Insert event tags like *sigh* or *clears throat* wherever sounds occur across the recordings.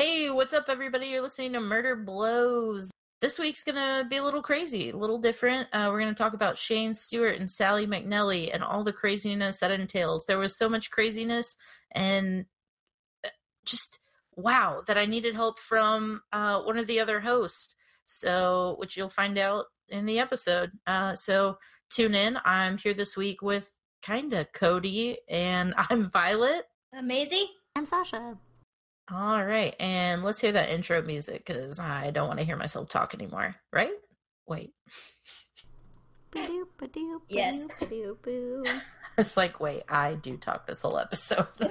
Hey, what's up, everybody? You're listening to Murder Blows. This week's gonna be a little crazy, a little different. Uh, we're gonna talk about Shane Stewart and Sally McNelly and all the craziness that entails. There was so much craziness and uh, just wow that I needed help from uh, one of the other hosts. So, which you'll find out in the episode. Uh, so tune in. I'm here this week with kinda Cody, and *laughs* I'm Violet. Maisie? I'm Sasha. All right, and let's hear that intro music because I don't want to hear myself talk anymore. Right? Wait. Yes. ba-doop, ba-doop. *laughs* I was like, wait, I do talk this whole episode. *laughs* *laughs*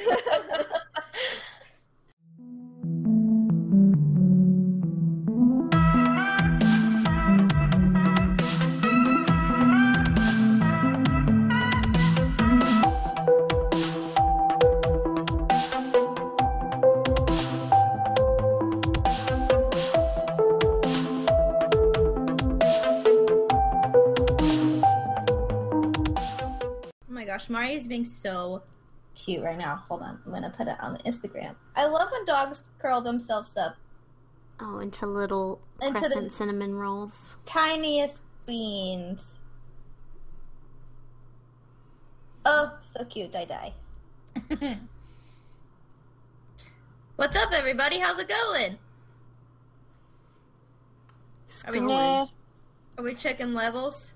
my gosh, Mari's being so cute right now. Hold on, I'm gonna put it on the Instagram. I love when dogs curl themselves up. Oh, into little Into the- crescent cinnamon rolls. Tiniest beans. Oh, so cute, die die. *laughs* What's up, everybody? How's it going? It's Are we- going. Are we checking levels?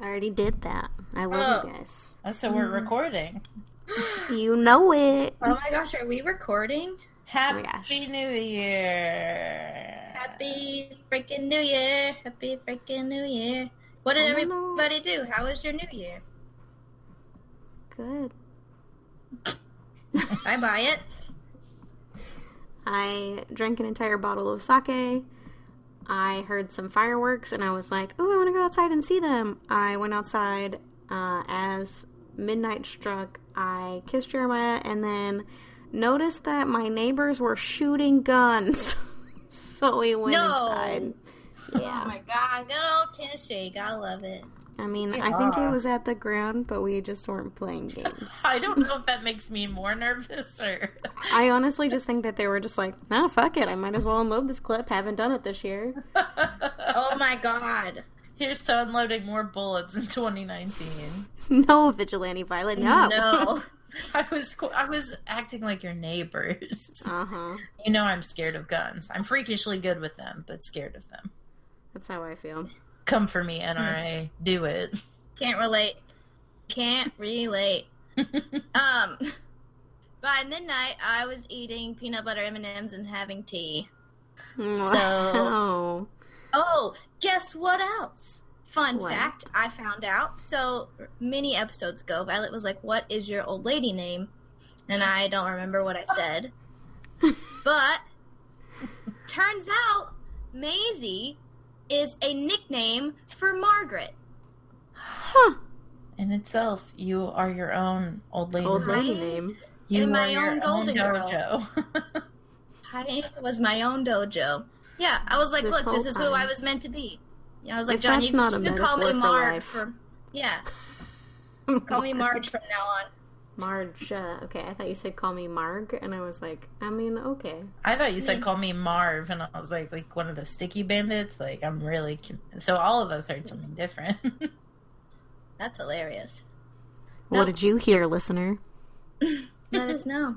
I already did that. I love you oh. guys. Oh, so we're mm. recording. *gasps* You know it. Oh my gosh, are we recording? Happy oh gosh. New Year! Happy freaking New Year! Happy freaking New Year! What did Oh, no, no. everybody do? How was your New Year? Good. I buy it. I drank an entire bottle of sake. I heard some fireworks and I was like, oh, I want to go outside and see them. I went outside uh, as midnight struck. I kissed Jeremiah and then noticed that my neighbors were shooting guns. *laughs* so we went No. inside. Yeah. Oh my god, good old Tennessee. Gotta love it. I mean, I think it was at the ground, but we just weren't playing *laughs* games. I don't know if that makes me more nervous or. *laughs* I honestly just think that they were just like, nah, fuck it. I might as well unload this clip. Haven't done it this year. *laughs* Oh my god. Here's to unloading more bullets in 2019. no, Vigilante Violet, no. No. I was I was acting like your neighbors. Uh huh. You know I'm scared of guns. I'm freakishly good with them, but scared of them. That's how I feel. Come for me, NRA. Do it. Can't relate. Can't relate. *laughs* Um, by midnight, I was eating peanut butter M and M's and having tea. Wow. Oh, guess what else? Fun What? fact: I found out. So many episodes ago, Violet was like, "What is your old lady name?" And I don't remember what I said, *laughs* but turns out Maisie is a nickname for Margaret. Huh. In itself, you are your own old lady. Old lady name. You And are my your own golden girl. dojo. *laughs* I was my own dojo. Yeah, I was like, This look, this whole is who I was meant to be. Yeah, I was like, If John, that's you, not a you can call me metaphor for Marge for, yeah, call me Marge from now on. Marge. Uh, okay, I thought you said call me Marg, and I was like, I mean, okay. I thought you said call me Marv, and I was like, like one of the sticky bandits. Like I'm really. con- So all of us heard something different. *laughs* That's hilarious. What Nope. did you hear, listener? *laughs* Let us know.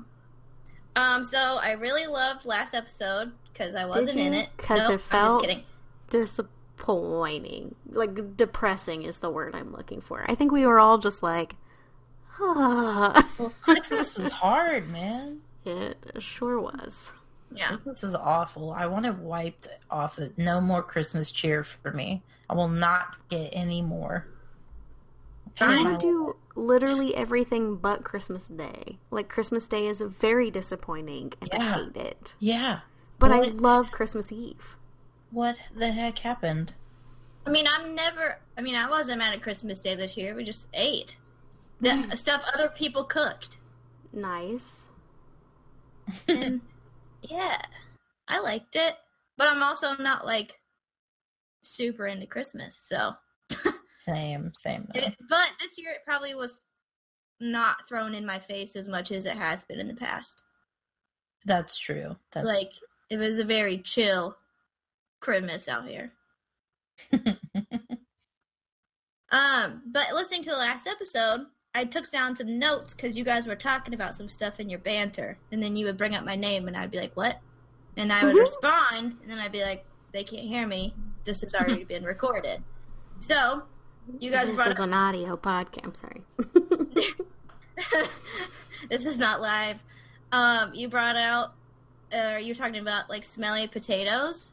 Um, so I really loved last episode because I wasn't in it. Because Nope, it I'm just felt- kidding. Disappointing. Like, depressing is the word I'm looking for. I think we were all just like. *sighs* well, Christmas was hard, man. It sure was. Yeah, This is awful. I want it wiped off. It. No more Christmas cheer for me. I will not get any more. I want to do literally everything but Christmas Day. Like, Christmas Day is very disappointing, and I hate it. Yeah. But I love Christmas Eve. What the heck happened? I mean, I'm never. I mean, I wasn't mad at Christmas Day this year. We just ate the stuff other people cooked, Nice. and yeah, I liked it. But I'm also not like super into Christmas, so. *laughs* Same, same. It, but this year it probably was not thrown in my face as much as it has been in the past. That's true. That's like it was a very chill Christmas out here. *laughs* Um, but listening to the last episode, I took down some notes because you guys were talking about some stuff in your banter, and then you would bring up my name, and I'd be like, "What?" And I would Mhm. respond, and then I'd be like, "They can't hear me. This has already *laughs* been recorded." So, you guys this is an audio podcast. I'm sorry. *laughs* this is not live. Um, you brought out, uh, you were talking about like smelly potatoes.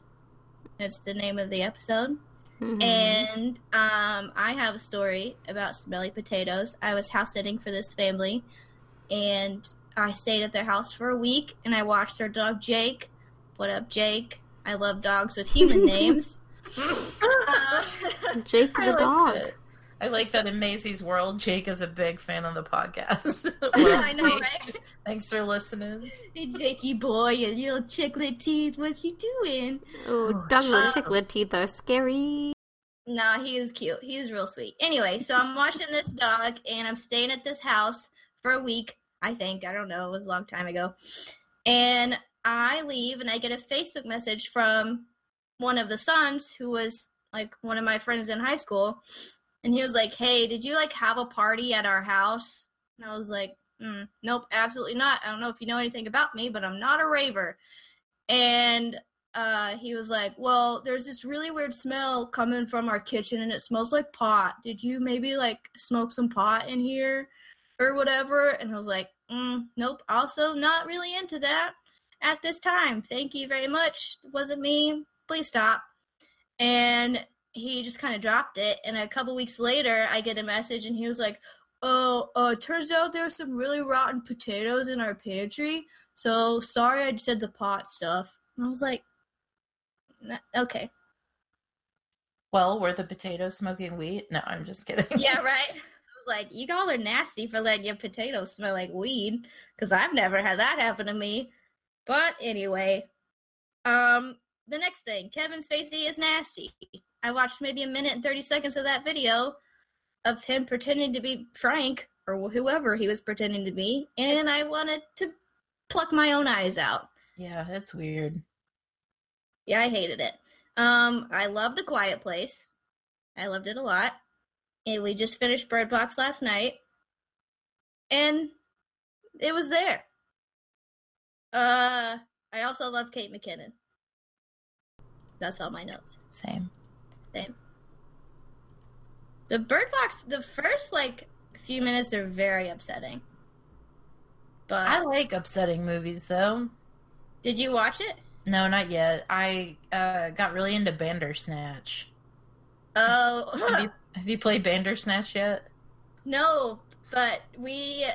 It's the name of the episode. Mhm. And um, I have a story about smelly potatoes. I was house sitting for this family, and I stayed at their house for a week, and I watched their dog Jake. What up, Jake? I love dogs with human *laughs* names. *laughs* Uh, *laughs* Jake the like dog. I like that in Maisie's world, Jake is a big fan of the podcast. *laughs* *laughs* I know, Jake. right? Thanks for listening. Hey, Jakey boy, your little chiclet teeth, what you doing? Oh, Oh, dogs with shit. chiclet teeth are scary. Nah, he is cute. He is real sweet. Anyway, so I'm watching this dog and I'm staying at this house for a week, I think. I don't know. It was a long time ago. And I leave and I get a Facebook message from one of the sons who was like one of my friends in high school. And he was like, Hey, did you like have a party at our house? And I was like, mm, Nope, absolutely not. I don't know if you know anything about me, but I'm not a raver. And uh, he was like, "Well, there's this really weird smell coming from our kitchen, and it smells like pot. Did you maybe like smoke some pot in here, or whatever?" And I was like, mm, "Nope. Also, not really into that at this time. Thank you very much. It wasn't me. Please stop." And he just kind of dropped it. And a couple weeks later, I get a message, and he was like, "Oh, uh, turns out there's some really rotten potatoes in our pantry." So sorry I said the pot stuff. And I was like, okay. Well, were the potatoes smoking wheat? No, I'm just kidding. Yeah, *laughs* right? I was like, you all are nasty for letting your potatoes smell like weed. Because I've never had that happen to me. But anyway, um, the next thing Kevin Spacey is nasty. I watched maybe a minute and 30 seconds of that video of him pretending to be Frank or whoever he was pretending to be. And I wanted to pluck my own eyes out. Yeah, that's weird. Yeah, I hated it. Um, I love The Quiet Place. I loved it a lot. And we just finished Bird Box last night. And it was there. Uh, I also love Kate McKinnon. That's all my notes. Same. Same. The Bird Box, the first like few minutes are very upsetting. But I like upsetting movies though. did you watch it? No, not yet. I uh, got really into Bandersnatch. Oh, Have you, *laughs* have you played Bandersnatch yet? No, but we,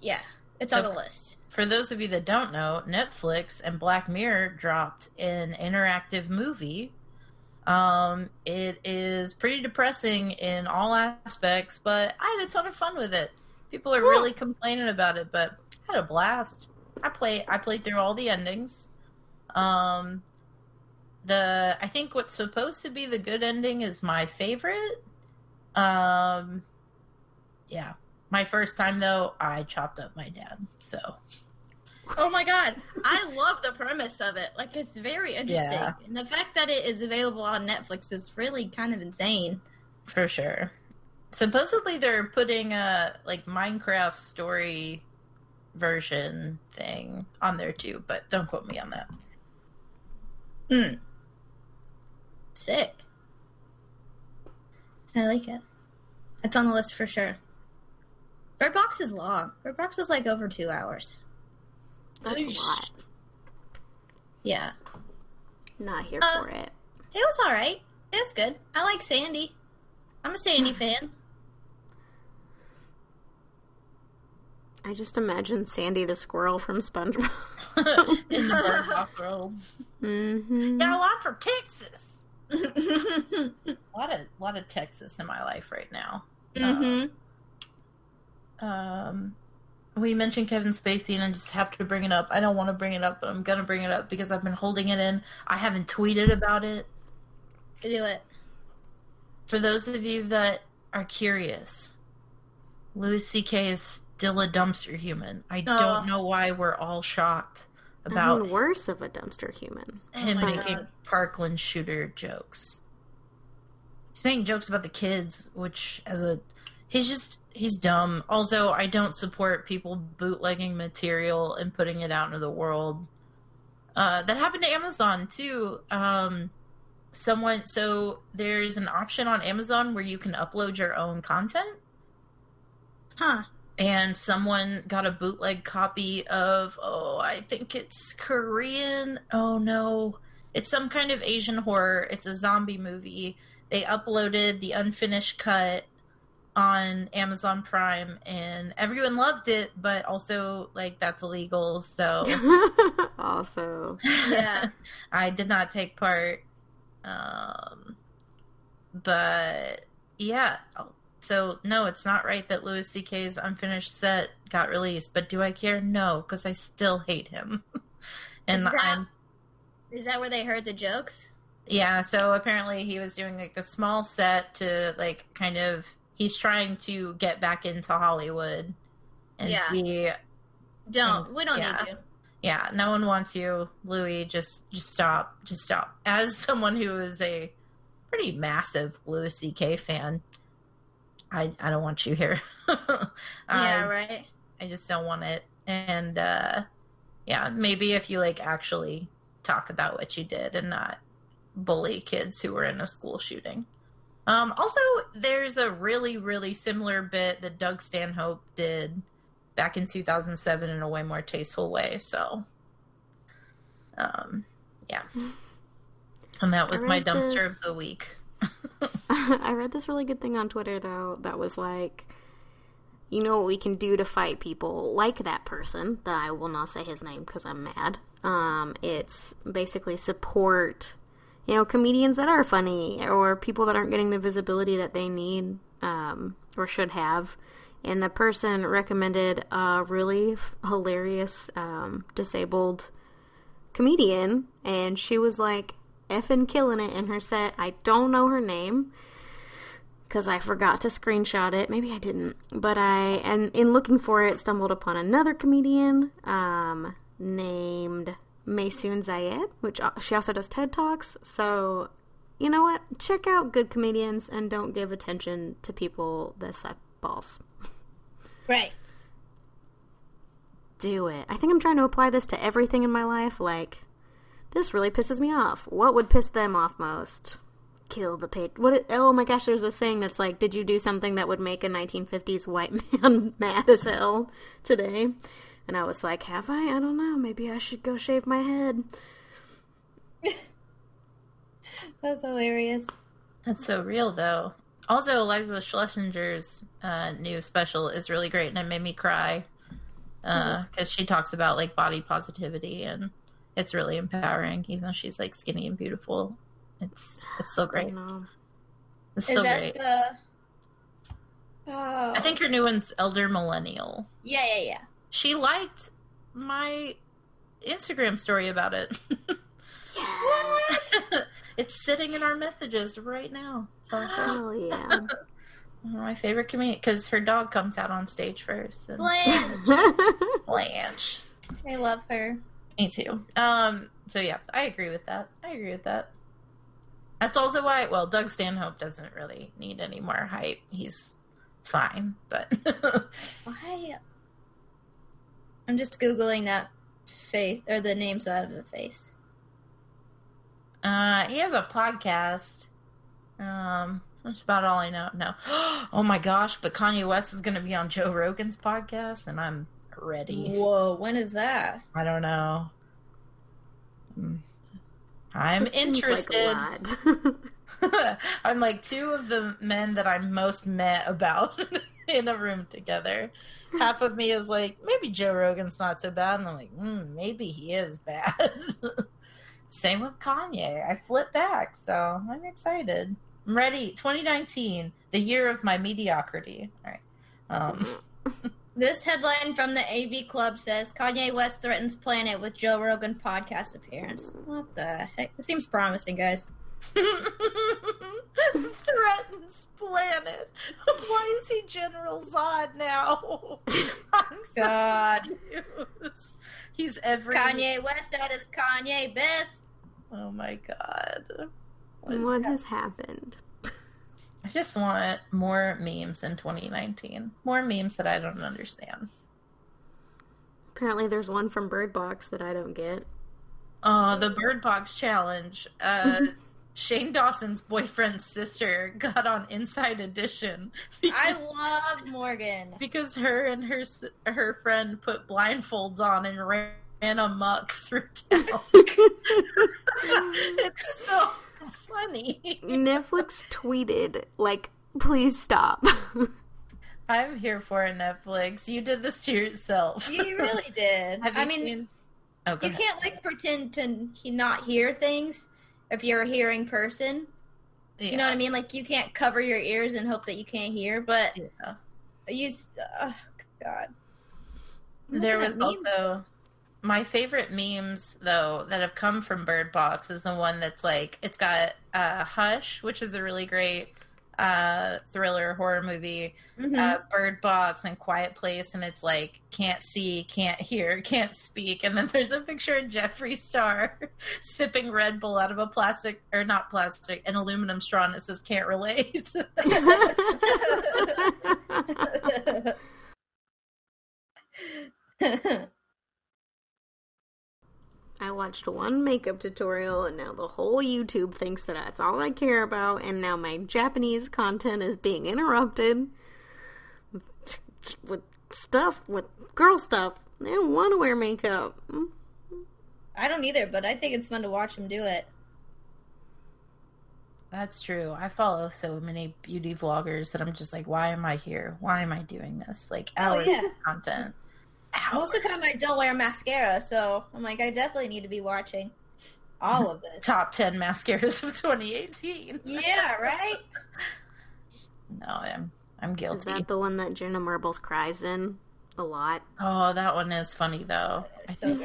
yeah, it's So on the list. For those of you that don't know, Netflix and Black Mirror dropped an interactive movie. Um, it is pretty depressing in all aspects, but I had a ton of fun with it. People are Cool. really complaining about it, but I had a blast. I play I played through all the endings. Um the I think what's supposed to be the good ending is my favorite. Um yeah. My first time though, I chopped up my dad. So Oh my god, I love the premise of it. Like, it's very interesting. Yeah. And the fact that it is available on Netflix is really kind of insane. For sure. Supposedly they're putting a like Minecraft story version thing on there too, but don't quote me on that. Hmm. Sick. I like it. It's on the list for sure. Bird Box is long. Bird Box is like over two hours. That's a lot. Yeah. Not here Uh, for it. It was alright. It was good. I like Sandy. I'm a Sandy fan. I just imagine Sandy the squirrel from SpongeBob. *laughs* In the bird *laughs* box world. mm-hmm. No, I'm from Texas. A *laughs* lot of lot of Texas in my life right now. hmm Um we mentioned Kevin Spacey and I just have to bring it up. I don't want to bring it up, but I'm gonna bring it up because I've been holding it in. I haven't tweeted about it. Do it. For those of you that are curious, Louis C.K. is still a dumpster human. I Oh. don't know why we're all shocked about I mean, worse of a dumpster human. him Oh making God. Parkland shooter jokes. He's making jokes about the kids, which as a he's just he's dumb. Also, I don't support people bootlegging material and putting it out into the world. Uh, that happened to Amazon too. Um, someone so there's an option on Amazon where you can upload your own content Huh. and someone got a bootleg copy of oh i think it's korean oh no it's some kind of asian horror it's a zombie movie they uploaded the unfinished cut on amazon prime and everyone loved it but also like that's illegal so *laughs* also, *laughs* Yeah. I did not take part. Um, but yeah, so no, it's not right that Louis C.K.'s unfinished set got released. But do I care? No, because I still hate him. *laughs* and Is that- I'm Is that where they heard the jokes? yeah. So apparently he was doing like a small set to like kind of he's trying to get back into Hollywood and Yeah. be Don't. And- we don't yeah. need you. yeah, no one wants you, Louis. Just, just stop, just stop. *laughs* As someone who is a pretty massive Louis C.K. fan, I, I don't want you here. *laughs* Yeah, right. I just don't want it. And uh, yeah, maybe if you like actually talk about what you did and not bully kids who were in a school shooting. Um, also, there's a really, really similar bit that Doug Stanhope did back in 2007 in a way more tasteful way. So, um, yeah. And that was my dumpster this- of the week. *laughs* *laughs* I read this really good thing on Twitter though that was like, you know what we can do to fight people like that person. That I will not say his name because I'm mad. Um, it's basically support, you know, comedians that are funny or people that aren't getting the visibility that they need um, or should have. And the person recommended a really hilarious um, disabled comedian, and she was like effing killing it in her set. I don't know her name because I forgot to screenshot it. Maybe I didn't, but I and in looking for it, stumbled upon another comedian um, named Maysoon Zayid, which uh, she also does TED talks. So you know what? Check out good comedians and don't give attention to people that suck balls. *laughs* Right. do it. I think I'm trying to apply this to everything in my life. Like, this really pisses me off. What would piss them off most? Kill the page. What? It, oh my gosh! There's a saying that's like, "Did you do something that would make a 1950s white *laughs* man mad as hell today?" And I was like, "Have I? I don't know. Maybe I should go shave my head." *laughs* That's hilarious. That's so real, though. Also, Iliza Shlesinger's uh, new special is really great, and it made me cry because she talks about like body positivity, and it's really empowering. Even though she's like skinny and beautiful, it's it's so I great. know. It's Is so that great. the? Oh. I think her new one's Elder Millennial. Yeah, yeah, yeah. She liked my Instagram story about it. Yes. *laughs* it's sitting in our messages right now. So Hell yeah. *laughs* my favorite comedian because her dog comes out on stage first. And Blanche. *laughs* Blanche. I love her. Me too. Um. So yeah, I agree with that. I agree with that. That's also why. Well, Doug Stanhope doesn't really need any more hype. He's fine, but Why? I'm just googling that face or the names out of the face. uh, he has a podcast. Um, that's about all I know. No. *gasps* Oh my gosh! But Kanye West is going to be on Joe Rogan's podcast, and I'm ready. Whoa, when is that? I don't know. Mm. I'm That seems like interested. *laughs* I'm like two of the men that I'm most met about *laughs* in a room together. Half of me is like, maybe Joe Rogan's not so bad, and I'm like, mm, maybe he is bad. *laughs* Same with Kanye. I flip back, so I'm excited. I'm ready. 2019, the year of my mediocrity. All right. Um, *laughs* This headline from the AV Club says Kanye West threatens planet with Joe Rogan podcast appearance. What the heck? This seems promising, guys. *laughs* Threatens planet. Why is he General Zod now? *laughs* I'm so God. confused. He's every Kanye West at his Kanye best. Oh my god. What is What has happened? I just want more memes in 2019. More memes that I don't understand. Apparently, there's one from Bird Box that I don't get. Oh, the Bird Box challenge. Uh, *laughs* Shane Dawson's boyfriend's sister got on Inside Edition *laughs* I love Morgan. because her and her her friend put blindfolds on and ran, ran amok through town. *laughs* *laughs* it's so funny. Netflix tweeted, like, please stop. I'm here for it, Netflix. You did this to yourself. You really did. Have you I mean. Oh, you ahead. can't like pretend to he- not hear things if you're a hearing person. You know what I mean? Like you can't cover your ears and hope that you can't hear. But Yeah. you, oh, God. There was also my favorite memes though that have come from Bird Box is the one that's like it's got uh, Hush, which is a really great uh, thriller horror movie. Mhm. Uh, Bird Box and Quiet Place, and it's like can't see, can't hear, *laughs* can't speak, and then there's a picture of Jeffree Star *laughs* sipping Red Bull out of a plastic or not plastic, an aluminum straw, and it says can't relate. *laughs* I watched one makeup tutorial, and now the whole YouTube thinks that that's all I care about, and now my Japanese content is being interrupted with stuff, with girl stuff. I don't want to wear makeup. I don't either, but I think it's fun to watch them do it. That's true. I follow so many beauty vloggers that I'm just like, why am I here? Why am I doing this? Like Oh, hours yeah. of content. Most of the time, I don't wear mascara, so I'm like, I definitely need to be watching all of this. *laughs* Top ten mascaras of 2018. yeah, right. *laughs* No, I'm I'm guilty. Is guilty. that the one that Jenna Marbles cries in a lot? Oh, that one is funny though. I It's so think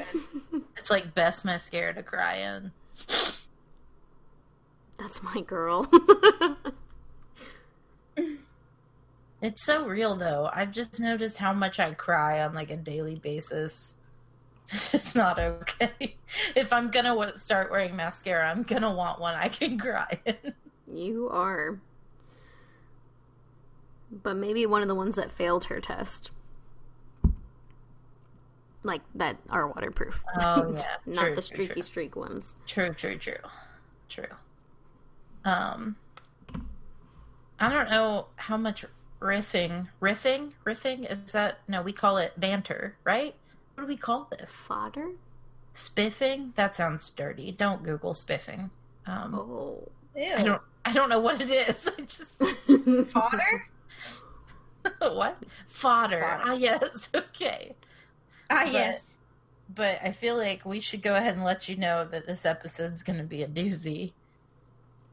good. *laughs* it's like best mascara to cry in. That's my girl. It's so real though. I've just noticed how much I cry on like a daily basis. *laughs* It's just not okay. *laughs* If I'm gonna w- start wearing mascara, I'm gonna want one I can *laughs* cry in. you are. But maybe one of the ones that failed her test. Like that are waterproof. Oh, yeah. Not True, the streaky true. streak ones. True, true, true. True. Um I don't know how much riffing riffing riffing is that no, we call it banter, right? What do we call this? Fodder? Spiffing? That sounds dirty. Don't Google spiffing. Um Oh. Ew. I don't I don't know what it is. *laughs* I just *laughs* Fodder? *laughs* what? Fodder. Fodder. Ah yes, okay. Ah, But- yes. But I feel like we should go ahead and let you know that this episode's gonna be a doozy.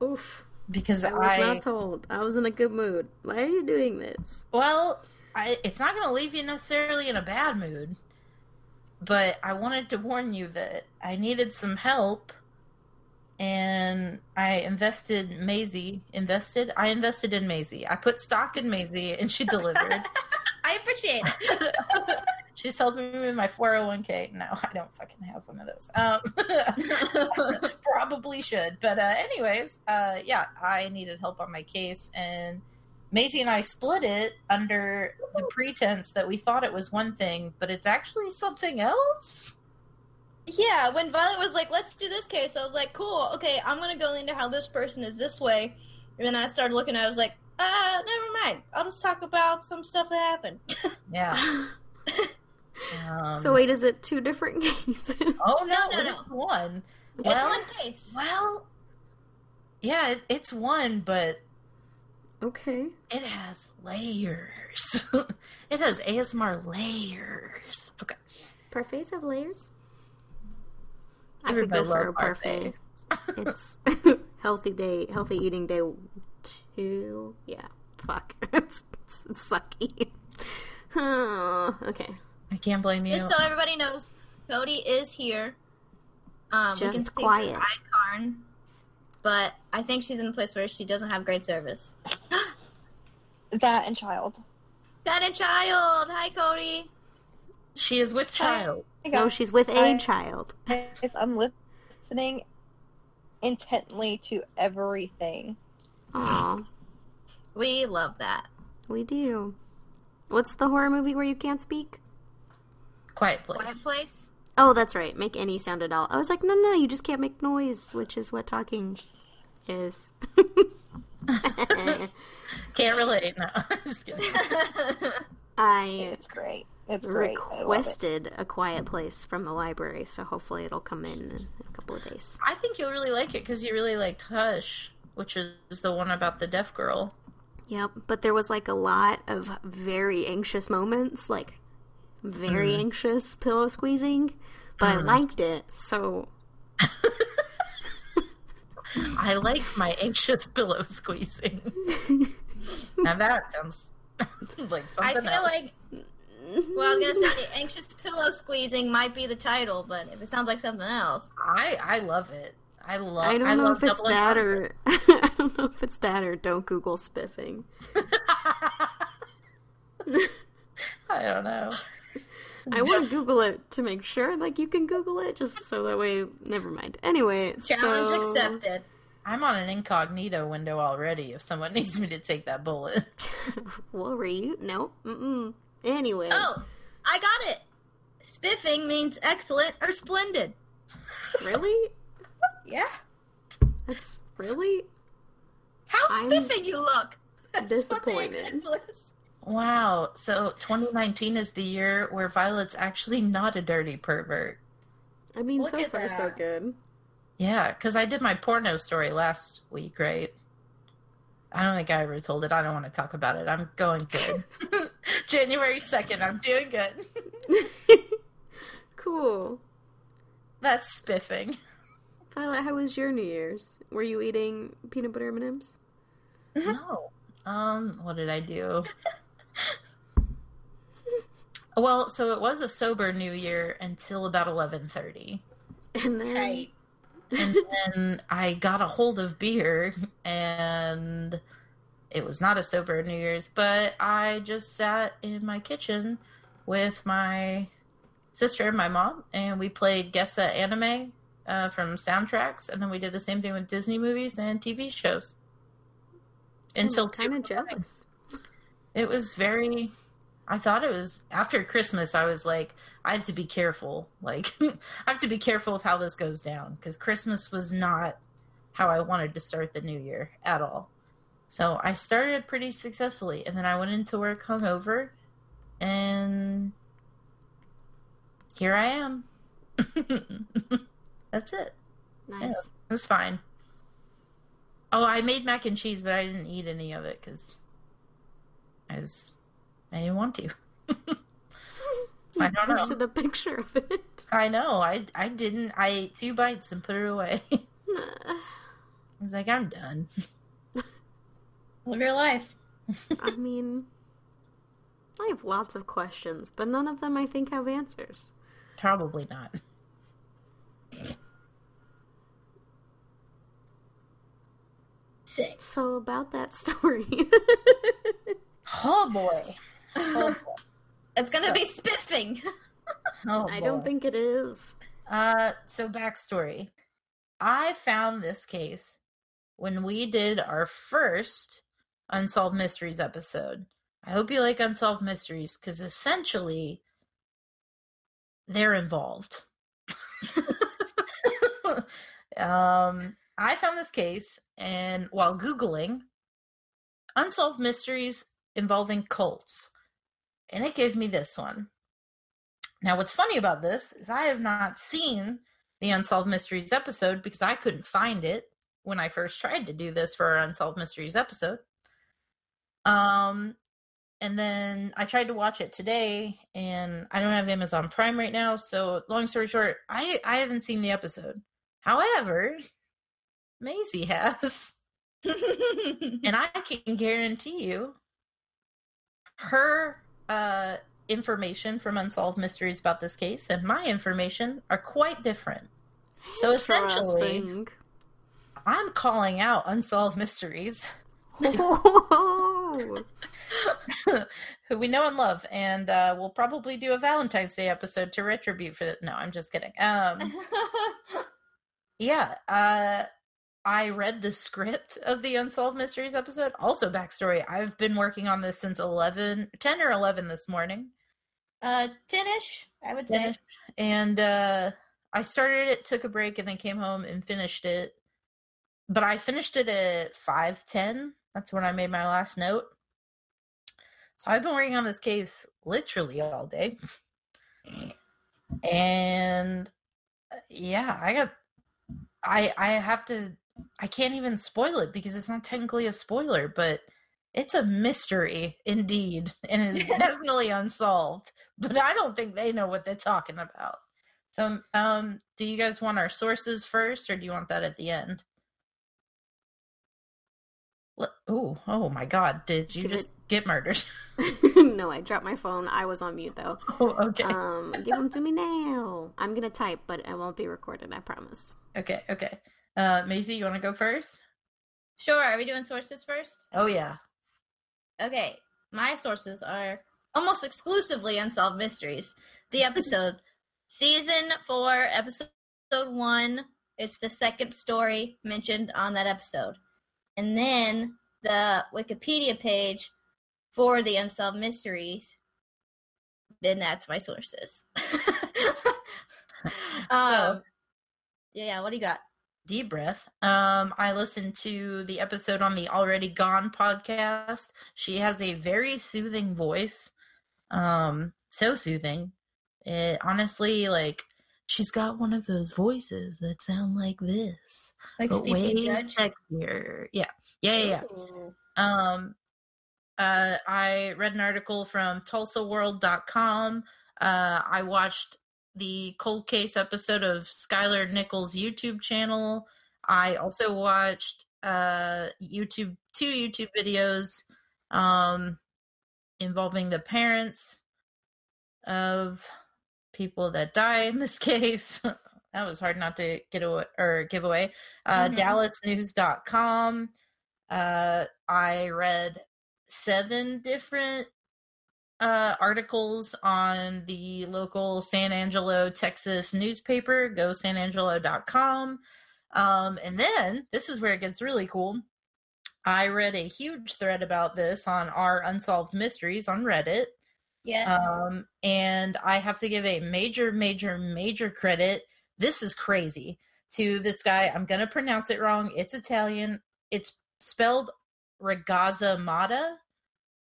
Oof. Because I was I not told. I was in a good mood. Why are you doing this? Well, I, it's not going to leave you necessarily in a bad mood, but I wanted to warn you that I needed some help, and I invested Maisie. Invested? I invested in Maisie. I put stock in Maisie, and she delivered. *laughs* I appreciate it. *laughs* She's helping me with my 401k. No, I don't fucking have one of those. Um, *laughs* probably should. But uh, anyways, uh, yeah, I needed help on my case, and Maisie and I split it under the pretense that we thought it was one thing, but it's actually something else. yeah, when Violet was like, let's do this case, I was like, cool, okay, I'm gonna go into how this person is this way. And then I started looking, I was like, uh, never mind. I'll just talk about some stuff that happened. Yeah. *laughs* *laughs* Um, so wait, is it two different *laughs* cases? Oh no, *laughs* No, no, it no. is one. it's Well, one case. well, yeah, it, it's one, but okay. It has layers. *laughs* it has ASMR layers. Okay. Parfaits have layers. I could go for a parfait. It's healthy day, healthy eating day two. Yeah, fuck, it's, it's sucky. okay, I can't blame you. Just so everybody knows, Cody is here. Um, we Just can see quiet. her icon, but I think she's in a place where she doesn't have great service. *gasps* That and child. That and child. Hi, Cody. She is with child. Hey No, she's with a I- child. I'm listening intently to everything. Aw, We love that. we do. What's the horror movie where you can't speak? Quiet Quiet place. place. Oh, that's right. Make any sound at all. I was like, no, no, you just can't make noise, which is what talking is. *laughs* Can't relate. No, *laughs* I'm just kidding. *laughs* I It's great. It's great. I love it. requested a quiet place from the library, so hopefully it'll come in in a couple of days. I think you'll really like it because you really liked Hush, which is the one about the deaf girl. Yep, but there was like a lot of very anxious moments, like very Mm. anxious pillow squeezing, but I Mm. liked it, so *laughs* I like my anxious pillow squeezing. now that sounds *laughs* like something. Else. I feel else. like. Well, I was gonna say anxious pillow squeezing might be the title, but if it sounds like something else, I I love it. I love. I don't know love if it's double that or *laughs* I don't know if it's that or don't Google spiffing. I don't know. I want *laughs* to Google it to make sure. Like you can Google it just so that way. Never mind. Anyway, challenge so... accepted. I'm on an incognito window already. If someone *laughs* needs me to take that bullet, *laughs* Worry? No. Mm-mm. Anyway. Oh, I got it. Spiffing means excellent or splendid. really? Yeah. That's really How I'm spiffing you look. That's disappointed. Example is. wow. So 2019 is the year where Violet's actually not a dirty pervert. I mean, Look so at far so good. Yeah, because I did my porno story last week, right? I don't think I ever told it. I don't want to talk about it. I'm going good. *laughs* *laughs* January 2nd, I'm doing good. *laughs* cool. That's spiffing. Violet, how was your New Year's? Were you eating peanut butter M&Ms? No. Um, what did I do? Well, so it was a sober New Year until about 11:30. And then Right. and then I got a hold of beer, and it was not a sober New Year's, but I just sat in my kitchen with my sister and my mom, and we played Guess That Anime uh, from soundtracks, and then we did the same thing with Disney movies and TV shows. Until kind of jealous. It was very. I thought it was after Christmas. I was like, I have to be careful. Like, *laughs* I have to be careful of how this goes down because Christmas was not how I wanted to start the new year at all. So I started pretty successfully, and then I went into work hungover, and here I am. *laughs* That's it. Nice. It's fine. Oh, I made mac and cheese, but I didn't eat any of it because I was I didn't want to. *laughs* I don't know. posted a picture of it. I know. I I didn't. I ate two bites and put it away. *laughs* *sighs* I was like, I'm done. *laughs* Live your life. I mean, I have lots of questions, but none of them I think have answers. Probably not. Six. So about that story. Oh boy. Oh, *laughs* boy. It's gonna So- be spiffing. *laughs* Oh, I don't think it is. Uh, so backstory. I found this case when we did our first Unsolved Mysteries episode. I hope you like Unsolved Mysteries because essentially they're involved. *laughs* um, I found this case, and while Googling Unsolved Mysteries involving cults, and it gave me this one. Now, what's funny about this is I have not seen the Unsolved Mysteries episode because I couldn't find it when I first tried to do this for our Unsolved Mysteries episode. Um, and then I tried to watch it today, and I don't have Amazon Prime right now. So, long story short, I I haven't seen the episode. However, Maisie has, *laughs* and I can guarantee you, her uh information from Unsolved Mysteries about this case and my information are quite different. So essentially, I'm calling out Unsolved Mysteries. *laughs* *laughs* Who we know and love, and uh, we'll probably do a Valentine's Day episode to retribute for that. No, I'm just kidding. Um, *laughs* yeah, uh, I read the script of the Unsolved Mysteries episode. Also, backstory: I've been working on this since 11, 10 or eleven this morning. uh, ten-ish, I would say. And uh, I started it, took a break, and then came home and finished it. But I finished it at five ten. That's when I made my last note. So I've been working on this case literally all day. And uh, yeah, I got I I have to I can't even spoil it because it's not technically a spoiler, but it's a mystery indeed and is *laughs* definitely unsolved. But I don't think they know what they're talking about. So um do you guys want our sources first or do you want that at the end? Oh, oh my god, did you just get murdered? *laughs* *laughs* no, I dropped my phone. I was on mute though. Oh, okay. Um, give them to me now. I'm gonna type, but it won't be recorded. I promise. okay, okay. Uh Maisie, you want to go first? Sure. Are we doing sources first? Oh yeah. Okay, my sources are almost exclusively unsolved mysteries. The episode, *laughs* season four, episode one. It's the second story mentioned on that episode, and then the Wikipedia page for the unsolved mysteries. Then that's my sources. *laughs* *laughs* um, yeah. What do you got? Deep breath. Um, I listened to the episode on the Already Gone podcast. She has a very soothing voice. Um, so soothing. It honestly, like, she's got one of those voices that sound like this, Like but way sexier. Yeah, yeah, yeah. yeah. Um, uh, I read an article from TulsaWorld.com. Uh, I watched the cold case episode of Skyler Nichols' YouTube channel. I also watched uh, YouTube two YouTube videos um, involving the parents of people that die in this *laughs* case. that was hard not to get away or give away. Uh, Mhm. DallasNews.com. Uh, I read seven different uh, articles on the local San Angelo, Texas newspaper, gosanangelo.com. Um, and then this is where it gets really cool. I read a huge thread about this on our Unsolved Mysteries on Reddit. Yes. Um, and I have to give a major, major, major credit. This is crazy to this guy. I'm gonna pronounce it wrong. It's Italian. It's spelled Ragazza Matta.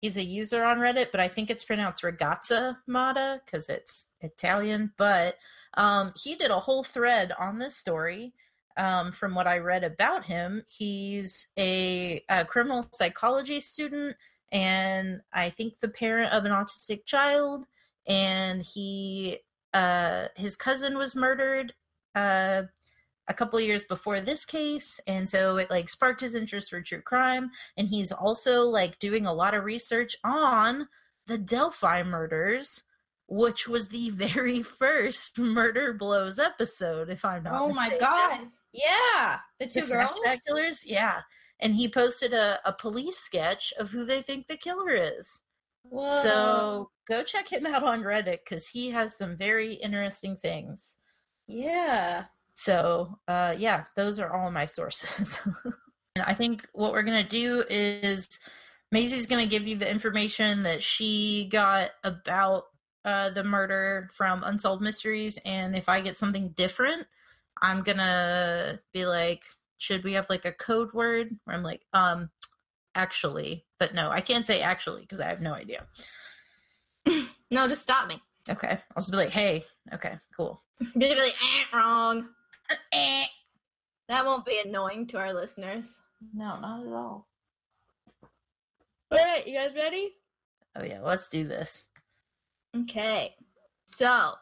He's a user on Reddit, but I think it's pronounced Ragazza Matta because it's Italian. But um, he did a whole thread on this story. Um, from what I read about him, he's a, a criminal psychology student and I think the parent of an autistic child. And he, uh, his cousin was murdered uh, a couple of years before this case, and so it like sparked his interest for true crime. And he's also like doing a lot of research on the Delphi murders, which was the *laughs* very first Murder Blows episode, if I'm not. oh my god. Yeah. The two The girls. Yeah. And he posted a, a police sketch of who they think the killer is. Whoa. So go check him out on Reddit because he has some very interesting things. yeah. So uh, yeah, those are all my sources. *laughs* and I think what we're gonna do is Maisie's gonna give you the information that she got about uh, the murder from Unsolved Mysteries, and if I get something different, I'm gonna be like, should we have like a code word? Where I'm like, um, actually, but no, I can't say actually because I have no idea. *laughs* No, just stop me. Okay, I'll just be like, hey, okay, cool. You're *laughs* be like, eh, wrong. Eh. *clears throat* That won't be annoying to our listeners. No, not at all. All right, you guys ready? Oh yeah, let's do this. Okay. So,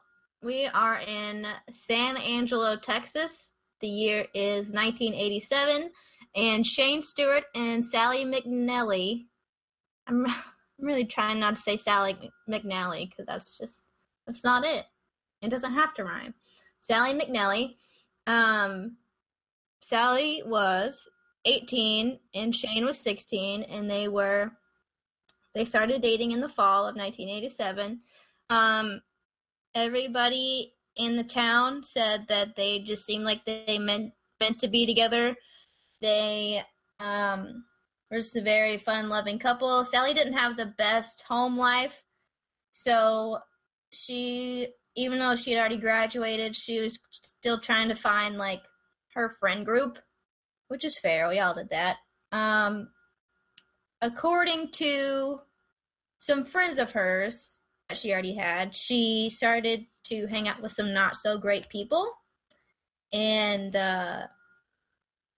we are in San Angelo, Texas. The year is 1987, and Shane Stewart and Sally McNally. I'm, *laughs* I'm really trying not to say Sally McNally because that's just that's not it. It doesn't have to rhyme. Sally McNally. Um, Sally was 18 and Shane was 16 and they were they started dating in the fall of 1987. Um, everybody in the town said that they just seemed like they meant meant to be together. They um, were just a very fun, loving couple. Sally didn't have the best home life, so she, even though she had already graduated, she was still trying to find like her friend group, which is fair. We all did that. Um, according to some friends of hers that she already had, she started to hang out with some not so great people. And uh,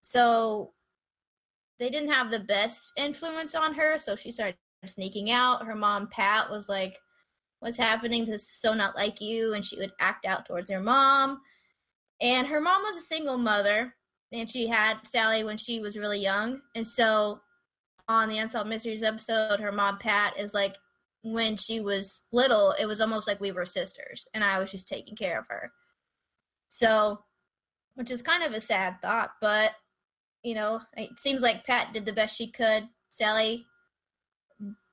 so they didn't have the best influence on her. So she started sneaking out. Her mom, Pat, was like, What's happening? This is so not like you. And she would act out towards her mom. And her mom was a single mother. And she had Sally when she was really young. And so on the Unsolved Mysteries episode, her mom, Pat, is like, when she was little, it was almost like we were sisters, and I was just taking care of her. So, which is kind of a sad thought, but you know, it seems like Pat did the best she could. Sally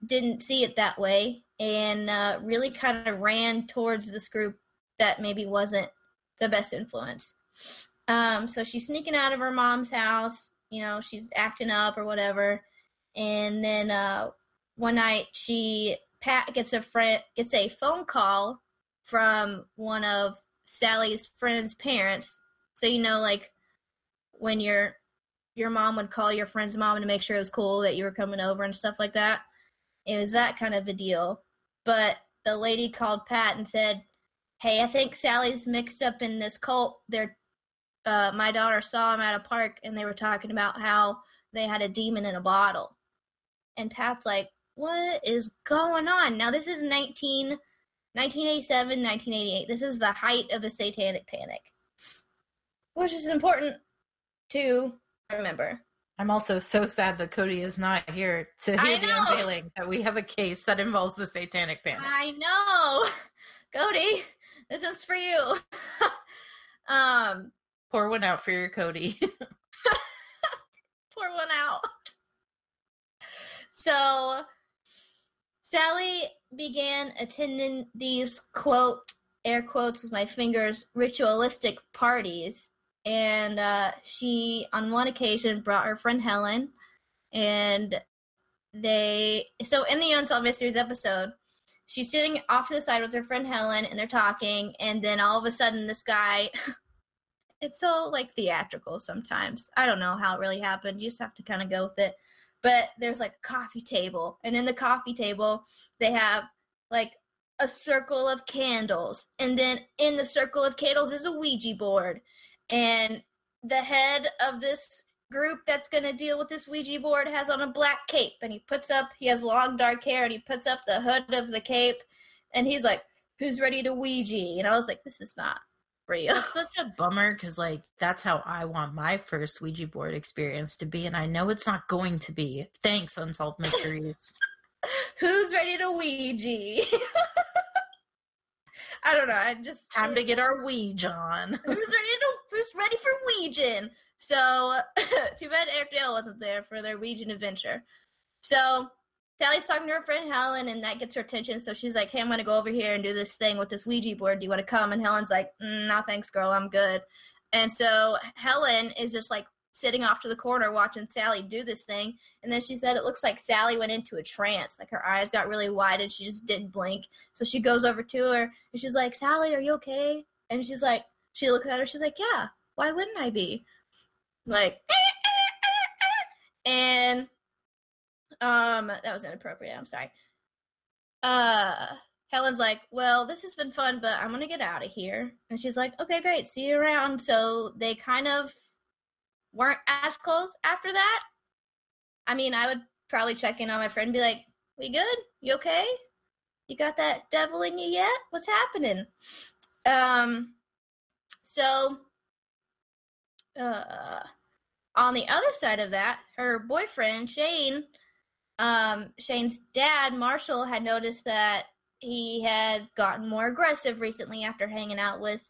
didn't see it that way and uh, really kind of ran towards this group that maybe wasn't the best influence. Um, so she's sneaking out of her mom's house. You know, she's acting up or whatever. And then uh, one night she Pat gets a friend gets a phone call from one of Sally's friend's parents. So you know, like when your your mom would call your friend's mom to make sure it was cool that you were coming over and stuff like that. It was that kind of a deal. But the lady called Pat and said, "Hey, I think Sally's mixed up in this cult. They're uh, my daughter saw him at a park, and they were talking about how they had a demon in a bottle." And Pat's like, what is going on? Now, this is 19, 1987, 1988. This is the height of the satanic panic, which is important to remember. I'm also so sad that Cody is not here to hear the unveiling that we have a case that involves the satanic panic. I know. *laughs* Cody, this is for you. *laughs* um pour one out for your Cody. *laughs* pour one out. So Sally began attending these quote air quotes with my fingers ritualistic parties and uh, she on one occasion brought her friend helen and they so in the unsolved mysteries episode she's sitting off to the side with her friend helen and they're talking and then all of a sudden this guy *laughs* it's so like theatrical sometimes. I don't know how it really happened. You just have to kind of go with it. But there's like a coffee table and in the coffee table they have like a circle of candles and then in the circle of candles is a ouija board and the head of this group that's going to deal with this ouija board has on a black cape and he puts up he has long dark hair and he puts up the hood of the cape and he's like who's ready to ouija and i was like this is not real. It's such a bummer because, like, that's how I want my first Ouija board experience to be, and I know it's not going to be. Thanks, Unsolved Mysteries. *laughs* *laughs* Who's ready to Ouija? *laughs* I don't know. I just time to get our Ouija on. who's ready to? Who's ready for Ouija? So *laughs* too bad Eric Dale wasn't there for their Ouija adventure. So Sally's talking to her friend Helen, and that gets her attention. So she's like, "Hey, I'm gonna go over here and do this thing with this Ouija board. Do you want to come?" And Helen's like, mm, "No, thanks, girl. I'm good." And so Helen is just like sitting off to the corner watching Sally do this thing. And then she said it looks like Sally went into a trance. Like her eyes got really wide and she just didn't blink. So she goes over to her and she's like, Sally, are you okay? And she's like, she looks at her, she's like, Yeah, why wouldn't I be? Like, and um, that was inappropriate. I'm sorry. Uh, Helen's like, well, this has been fun, but I'm gonna get out of here. And she's like, okay, great, see you around. So they kind of weren't as close after that. I mean, I would probably check in on my friend and be like, we good? You okay? You got that devil in you yet? What's happening? Um, so, uh, on the other side of that, her boyfriend, Shane, um, Shane's dad, Marshall, had noticed that he had gotten more aggressive recently after hanging out with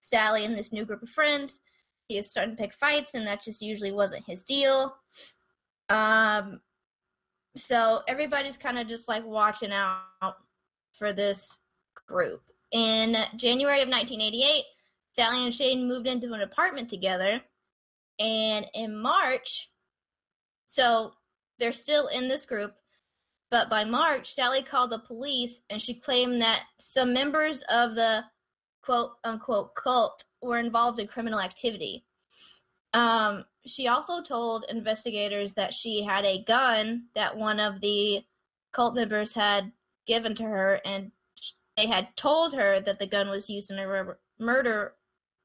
Sally and this new group of friends. he was starting to pick fights, and that just usually wasn't his deal. Um, so everybody's kind of just like watching out for this group. In January of 1988, Sally and Shane moved into an apartment together, and in March, so they're still in this group, but by March, Sally called the police and she claimed that some members of the quote unquote cult were involved in criminal activity. Um, she also told investigators that she had a gun that one of the cult members had given to her, and they had told her that the gun was used in a murder,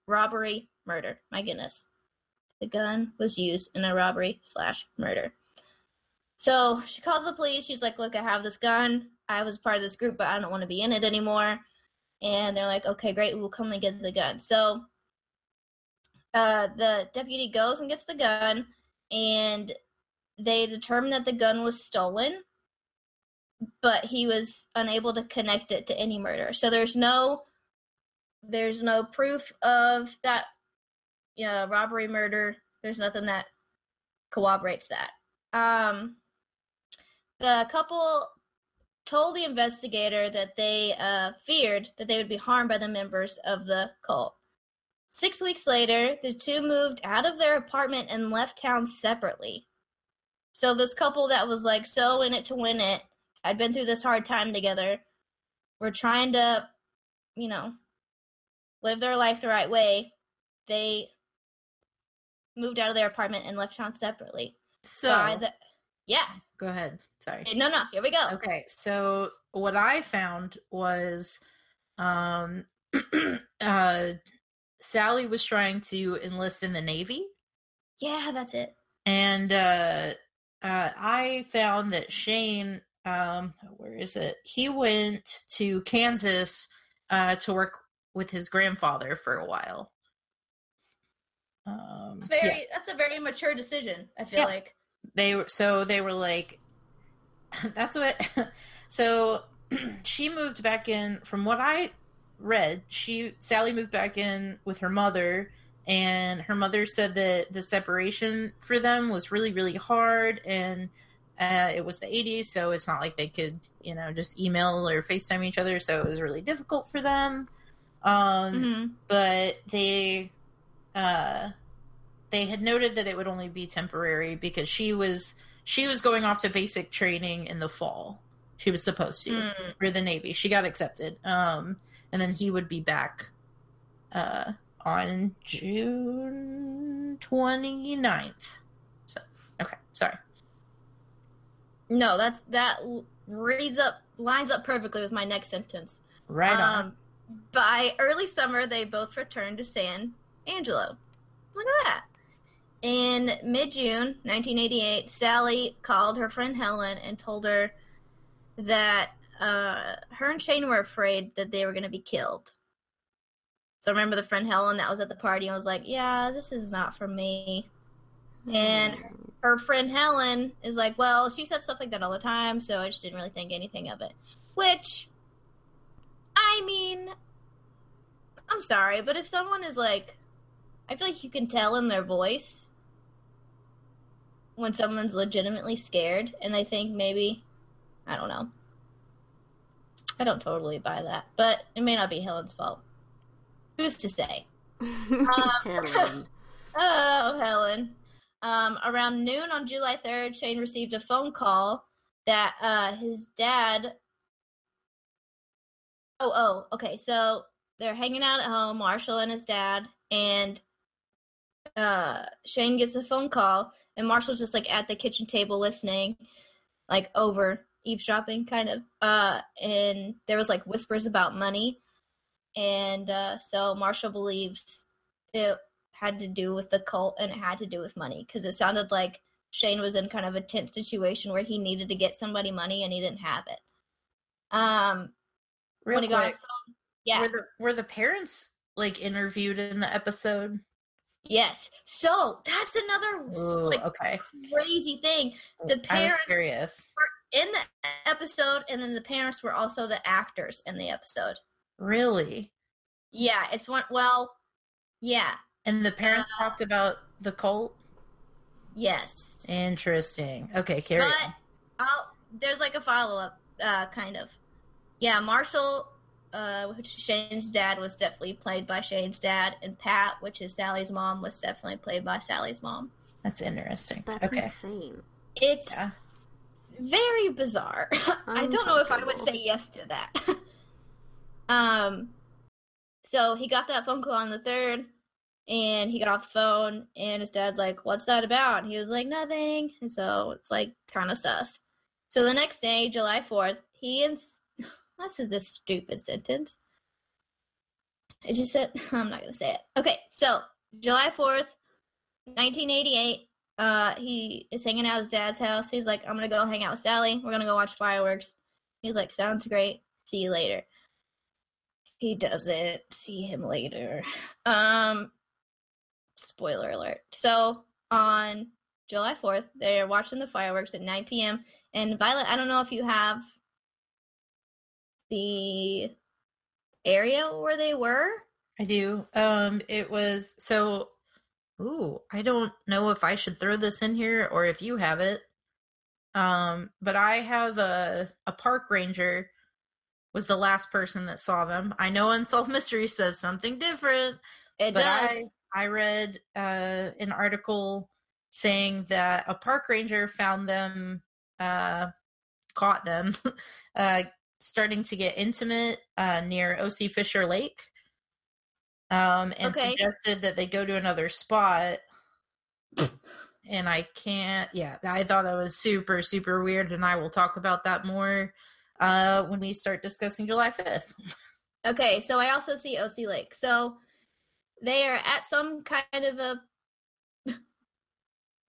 robbery, murder. My goodness. The gun was used in a robbery slash murder. So she calls the police. She's like, Look, I have this gun. I was part of this group, but I don't want to be in it anymore. And they're like, Okay, great. We'll come and get the gun. So uh, the deputy goes and gets the gun, and they determine that the gun was stolen, but he was unable to connect it to any murder. So there's no there's no proof of that know, robbery murder. There's nothing that corroborates that. Um, the couple told the investigator that they uh, feared that they would be harmed by the members of the cult. Six weeks later, the two moved out of their apartment and left town separately. So, this couple that was like so in it to win it had been through this hard time together, were trying to, you know, live their life the right way. They moved out of their apartment and left town separately. So, the, yeah. Go ahead. Sorry. No, no. Here we go. Okay. So, what I found was um *clears throat* uh Sally was trying to enlist in the Navy. Yeah, that's it. And uh, uh, I found that Shane, um, where is it? He went to Kansas uh, to work with his grandfather for a while. Um, it's very. Yeah. That's a very mature decision. I feel yeah. like they were. So they were like, *laughs* that's what. *laughs* so *clears throat* she moved back in. From what I read, she Sally moved back in with her mother, and her mother said that the separation for them was really really hard, and uh, it was the 80s, so it's not like they could you know just email or FaceTime each other, so it was really difficult for them. Um, mm-hmm. But they uh, they had noted that it would only be temporary because she was she was going off to basic training in the fall. She was supposed to mm. for the Navy. She got accepted. Um, and then he would be back uh, on June 29th. So, okay, sorry. No, that's that reads up lines up perfectly with my next sentence. Right on. Um, by early summer, they both returned to San Angelo. Look at that. In mid June 1988, Sally called her friend Helen and told her that uh, her and Shane were afraid that they were going to be killed. So I remember the friend Helen that was at the party and was like, "Yeah, this is not for me." And her friend Helen is like, "Well, she said stuff like that all the time, so I just didn't really think anything of it." Which, I mean, I'm sorry, but if someone is like, I feel like you can tell in their voice when someone's legitimately scared and they think maybe, I don't know, I don't totally buy that, but it may not be Helen's fault. Who's to say? *laughs* um, Helen. *laughs* oh, Helen. Um, around noon on July 3rd, Shane received a phone call that uh, his dad. Oh, oh, okay. So they're hanging out at home, Marshall and his dad, and uh, Shane gets a phone call, and Marshall's just like at the kitchen table listening, like over eavesdropping kind of uh and there was like whispers about money and uh so marshall believes it had to do with the cult and it had to do with money because it sounded like shane was in kind of a tense situation where he needed to get somebody money and he didn't have it. Um Real when he quick, got yeah were the, were the parents like interviewed in the episode Yes. So that's another Ooh, like okay crazy thing. The parents curious in the episode, and then the parents were also the actors in the episode. Really? Yeah, it's one. Well, yeah, And the parents Uh, talked about the cult. Yes. Interesting. Okay, carry but on. I'll, there's like a follow up, uh, kind of. Yeah, Marshall, uh, which Shane's dad, was definitely played by Shane's dad, and Pat, which is Sally's mom, was definitely played by Sally's mom. That's interesting. That's okay. insane. It's Yeah. very bizarre. *laughs* I don't know if I would say yes to that. *laughs* um, so he got that phone call on the third, and he got off the phone, and his dad's like, "What's that about?" And he was like, "Nothing." And so it's like kind of sus. So the next day, July fourth, he and this is a stupid sentence. I just said *laughs* I'm not gonna say it. Okay, so July fourth, nineteen eighty eight. Uh, he is hanging out at his dad's house. He's like, I'm gonna go hang out with Sally. We're gonna go watch fireworks. He's like, sounds great. See you later. He doesn't see him later. Um, spoiler alert. So on July 4th, they're watching the fireworks at 9 p.m. And Violet, I don't know if you have the area where they were. I do. Um, it was so. Ooh, I don't know if I should throw this in here or if you have it. Um, but I have a a park ranger was the last person that saw them. I know *laughs* Unsolved Mystery says something different, It but does. I I read uh, an article saying that a park ranger found them, uh, caught them, *laughs* uh, starting to get intimate uh, near O.C. Fisher Lake, um, and Okay. suggested that they go to another spot. And I can't. Yeah, I thought that was super super weird, and I will talk about that more uh, when we start discussing July fifth. Okay, so I also see OC Lake. So they are at some kind of a *laughs*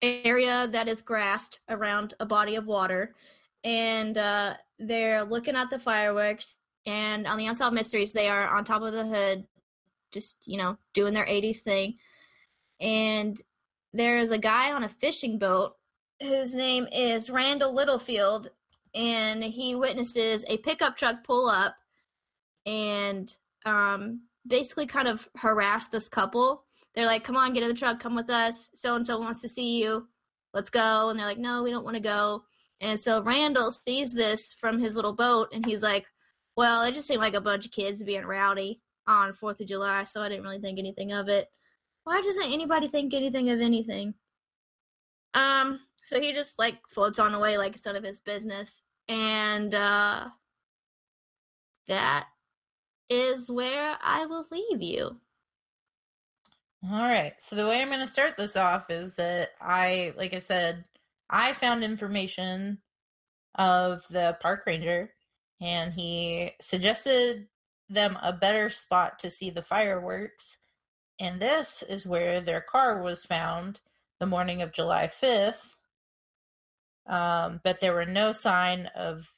area that is grassed around a body of water, and uh, they're looking at the fireworks. And on the Unsolved Mysteries, they are on top of the hood, just you know, doing their '80s thing. And there's a guy on a fishing boat whose name is Randall Littlefield, and he witnesses a pickup truck pull up and um, basically kind of harass this couple. They're like, "Come on, get in the truck, come with us. So and so wants to see you. Let's go." And they're like, "No, we don't want to go." And so Randall sees this from his little boat, and he's like, "Well, it just seemed like a bunch of kids being rowdy on Fourth of July, so I didn't really think anything of it. Why doesn't anybody think anything of anything?" Um, so he just like floats on away like it's none of his business, and uh, that is where I will leave you. All right. So the way I'm going to start this off is that I, like I said, I found information of the park ranger and he suggested them a better spot to see the fireworks. And this is where their car was found the morning of July 5th. Um, but there were no sign of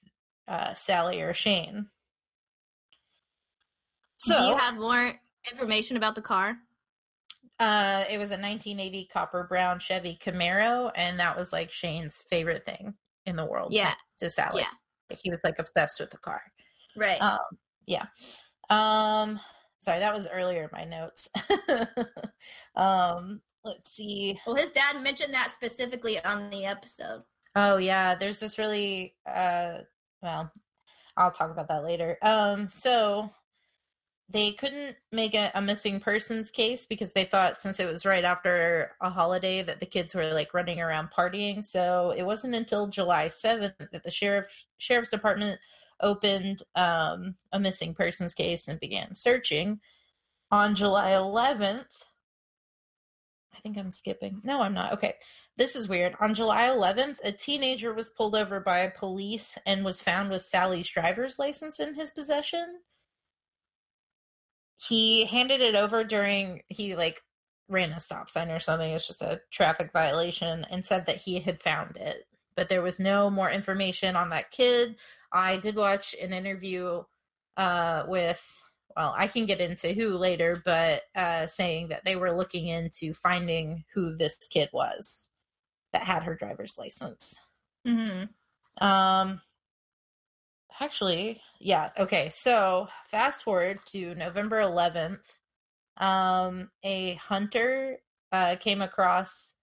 uh, Sally or Shane. So Do you have more information about the car? Uh, it was a 1980 copper brown Chevy Camaro, and that was like Shane's favorite thing in the world. Yeah. to Sally. Yeah. Like, he was like obsessed with the car. Right. Um, yeah. Um, sorry, that was earlier in my notes. *laughs* um, let's see. well, his dad mentioned that specifically on the episode. Oh yeah, there's this really uh well, I'll talk about that later. Um so they couldn't make a, a missing persons case because they thought since it was right after a holiday that the kids were like running around partying. So it wasn't until July 7th that the sheriff sheriff's department opened um a missing persons case and began searching. On July 11th, I think I'm skipping. No, I'm not. Okay. This is weird. On July 11th, a teenager was pulled over by police and was found with Sally's driver's license in his possession. He handed it over during, he like ran a stop sign or something. It's just a traffic violation and said that he had found it. But there was no more information on that kid. I did watch an interview uh, with, well, I can get into who later, but uh, saying that they were looking into finding who this kid was that had her driver's license. Mm-hmm. Um actually, yeah, okay. So, fast forward to November 11th. um, a hunter uh, came across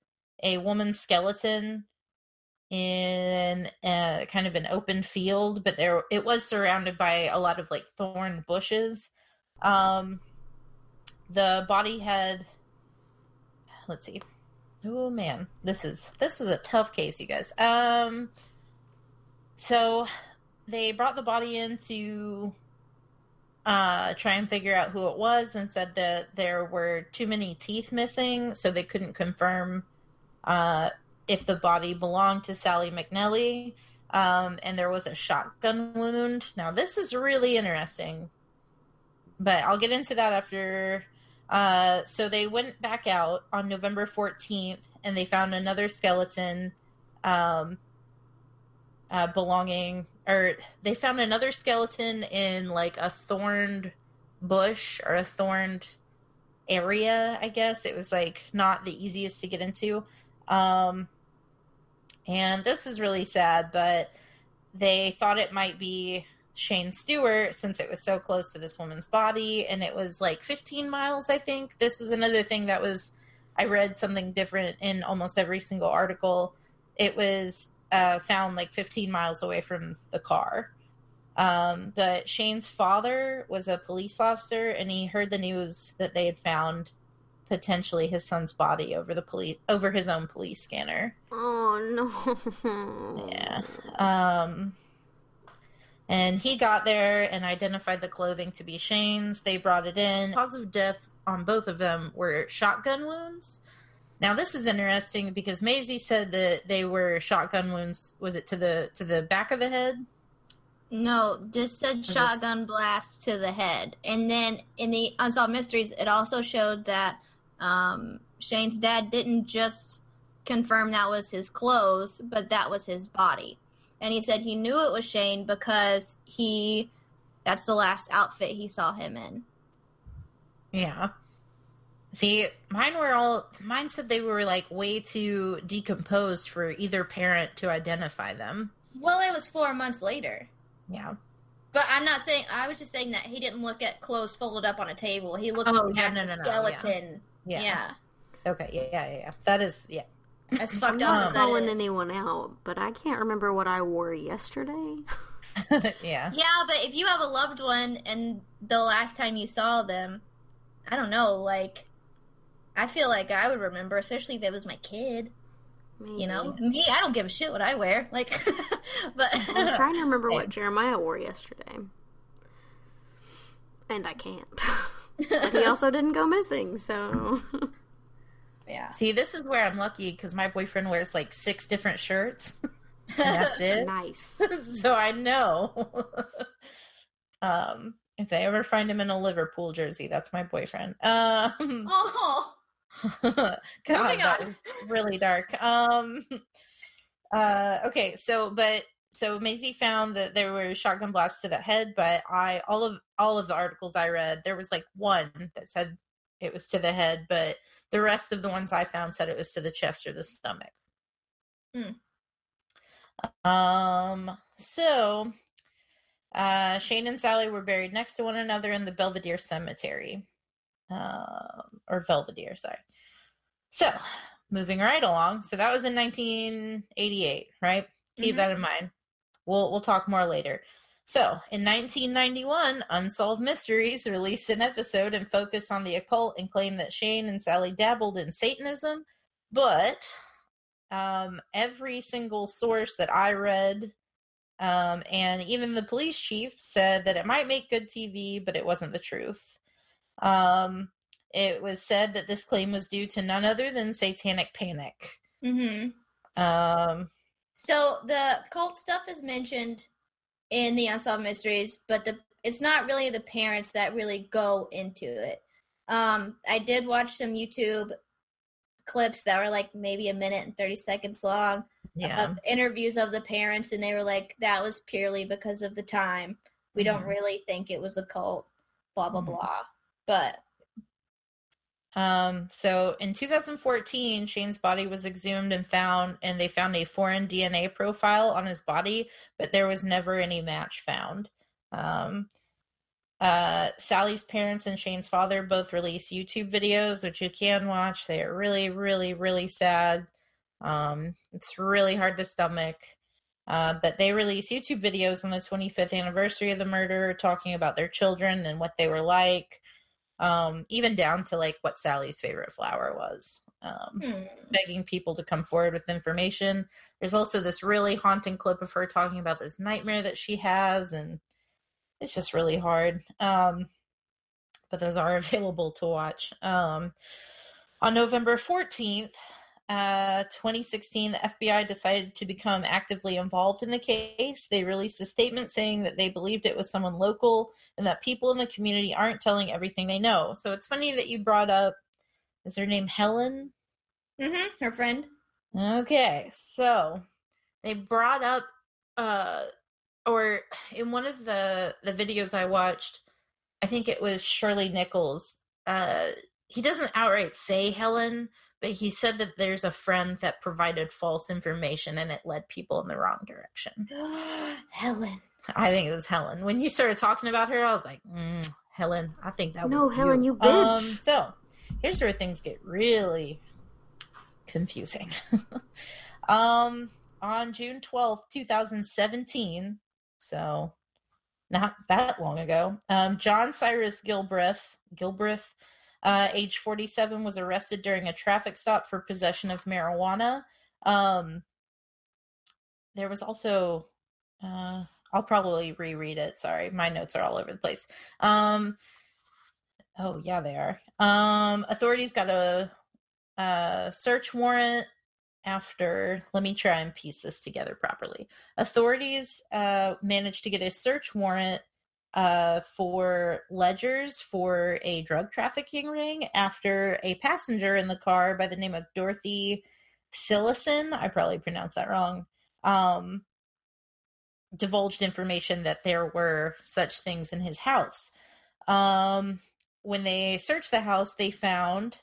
a woman's skeleton in a, kind of an open field, but there it was surrounded by a lot of like thorn bushes. Um, the body had, let's see, oh man, this is this was a tough case, you guys. Um, so they brought the body in to uh, try and figure out who it was and said that there were too many teeth missing, so they couldn't confirm uh, if the body belonged to Sally McNelly. Um, and there was a shotgun wound. Now, this is really interesting, but I'll get into that after. Uh, so they went back out on November 14th and they found another skeleton um, uh, belonging or they found another skeleton in like a thorned bush or a thorned area i guess. It was like not the easiest to get into. Um and this is really sad but they thought it might be shane stewart since it was so close to this woman's body and it was like 15 miles i think. This was another thing that was i read something different in almost every single article. It was uh, found like 15 miles away from the car. Um, but Shane's father was a police officer, and he heard the news that they had found potentially his son's body over the police over his own police scanner. Oh no! Yeah. Um, and he got there and identified the clothing to be Shane's. They brought it in. Cause of death on both of them were shotgun wounds. Now this is interesting because Maisie said that they were shotgun wounds. Was it to the to the back of the head? No, just said shotgun blast to the head. And then in the Unsolved Mysteries, it also showed that um, Shane's dad didn't just confirm that was his clothes, but that was his body. And he said he knew it was Shane because he that's the last outfit he saw him in. Yeah. See, mine were all mine said they were like way too decomposed for either parent to identify them. Well, it was four months later. Yeah. But I'm not saying I was just saying that he didn't look at clothes folded up on a table. He looked oh, yeah, at no, the no, skeleton. No, yeah. yeah. yeah. Okay, yeah, yeah, yeah. That is yeah. As fucked I'm up as calling anyone out, but I can't remember what I wore yesterday. *laughs* yeah. Yeah, but if you have a loved one and the last time you saw them, I don't know, like I feel like I would remember, especially if it was my kid. Maybe. You know, me, I don't give a shit what I wear. Like, *laughs* but I'm trying to remember what *laughs* Jeremiah wore yesterday, and I can't. *laughs* but he also didn't go missing, so. Yeah. See, this is where I'm lucky because my boyfriend wears like six different shirts. that's it. nice. so I know. um, if they ever find him in a Liverpool jersey, that's my boyfriend. Um, oh. *laughs* God, that was *laughs* really dark. Um, *laughs* uh, okay, so but so Maisie found that there were shotgun blasts to the head, but I all of all of the articles I read, there was like one that said it was to the head, but the rest of the ones I found said it was to the chest or the stomach. Hmm. Um. So, uh, Shane and Sally were buried next to one another in the Belvedere Cemetery uh, or Belvedere, sorry. So, moving right along. So that was in 1988, right? Keep mm-hmm. that in mind. We'll we'll talk more later. So, in 1991, Unsolved Mysteries released an episode and focused on the occult and claimed that Shane and Sally dabbled in Satanism, but um, every single source that I read, um, and even the police chief said that it might make good TV, but it wasn't the truth. Um, it was said that this claim was due to none other than satanic panic. Mm-hmm. Um, so the cult stuff is mentioned in the unsolved mysteries, but the it's not really the parents that really go into it. Um, I did watch some YouTube clips that were like maybe a minute and 30 seconds long yeah. of interviews of the parents and they were like that was purely because of the time we mm-hmm. don't really think it was a cult blah blah mm-hmm. blah but um, so in 2014, Shane's body was exhumed and found, and they found a foreign DNA profile on his body, but there was never any match found. Um, Uh, Sally's parents and Shane's father both release YouTube videos, which you can watch. They are really, really, really sad. Um, it's really hard to stomach. Uh, but they release YouTube videos on the 25th anniversary of the murder, talking about their children and what they were like, um, even down to like what Sally's favorite flower was. Um, hmm. Begging people to come forward with information. There's also this really haunting clip of her talking about this nightmare that she has, and it's just really hard. Um, but those are *laughs* available to watch. Um, on November 14th, uh, 2016, the FBI decided to become actively involved in the case. They released a statement saying that they believed it was someone local and that people in the community aren't telling everything they know. So it's funny that you brought up, is her name Helen? Mm-hmm, her friend. Okay, so they brought up, uh, or in one of the the videos I watched, I think it was Skyler Nichols. Uh, he doesn't outright say Helen, but he said that there's a friend that provided false information and it led people in the wrong direction. *gasps* Helen. I think it was Helen. When you started talking about her, I was like, mm, Helen. I think that no, was No, Helen, you, you bitch. Um, so here's where things get really confusing. *laughs* um, on June 12th, 2017, so not that long ago, um, John Cyrus Gilbreth, Gilbreth uh, age 47, was arrested during a traffic stop for possession of marijuana. Um, there was also, uh, I'll probably reread it. Sorry, my notes are all over the place. Um, oh, yeah, they are. Um, authorities got a, a search warrant after let me try and piece this together properly authorities uh, managed to get a search warrant uh, for ledgers for a drug trafficking ring after a passenger in the car by the name of Dorothy Sillison, I probably pronounced that wrong, um, divulged information that there were such things in his house. Um, when they searched the house, they found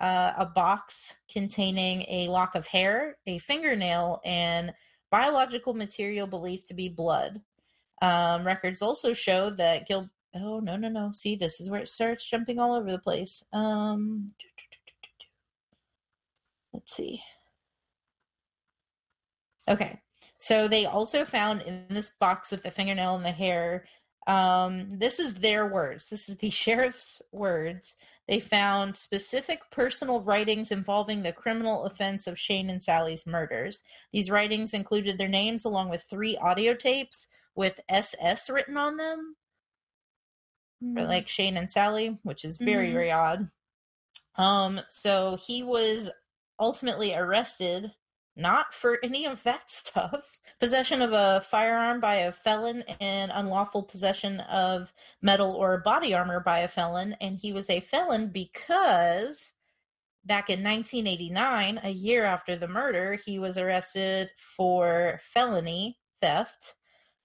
uh, a box containing a lock of hair, a fingernail, and biological material believed to be blood. Um, records also show that Gil. Oh no no no! See, this is where it starts jumping all over the place. Um, let's see. Okay, so they also found in this box with the fingernail and the hair. Um, this is their words. This is the *laughs* sheriff's words. They found specific personal writings involving the criminal offense of Shane and Sally's murders. These writings included their names along with three audio tapes with SS written on them. Mm. For like Shane and Sally, which is very, mm-hmm. very odd. Um, so he was ultimately arrested not for any of that *laughs* stuff. Possession of a firearm by a felon and unlawful possession of metal or body armor by a felon. And he was a felon because back in 1989, a year after the murder, he was arrested for felony theft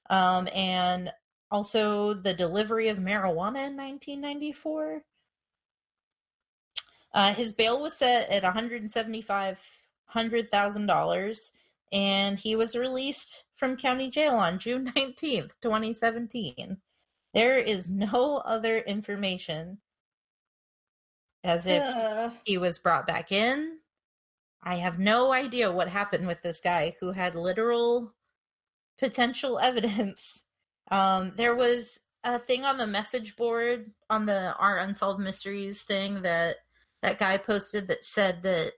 um, and also the delivery of marijuana in 1994. Uh, his bail was set at 175 hundred thousand dollars, and he was released from county jail on June 19th, 2017. There is no other information as if uh. he was brought back in. I have no idea what happened with this guy who had literal potential evidence. Um, there was a thing on the message board on the our unsolved mysteries thing that that guy posted that said that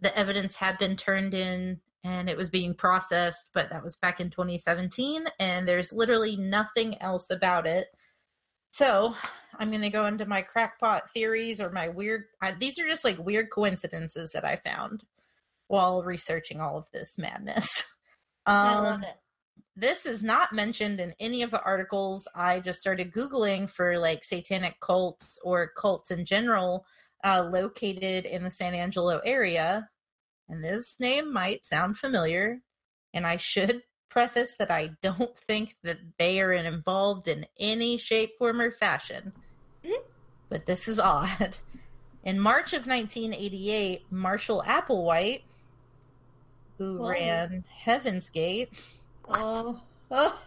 the evidence had been turned in and it was being processed, but that was back in 2017, and there's literally nothing else about it. So I'm going to go into my crackpot theories or my weird. I, these are just like weird coincidences that I found while researching all of this madness. Um, *laughs* I love it this is not mentioned in any of the articles. I just started Googling for like satanic cults or cults in general uh, located in the San Angelo area. And this name might sound familiar. And I should *laughs* preface that I don't think that they are involved in any shape, form, or fashion. Mm-hmm. But this is odd. In March of 1988, Marshall Applewhite, who Whoa. ran Heaven's Gate, Oh, oh.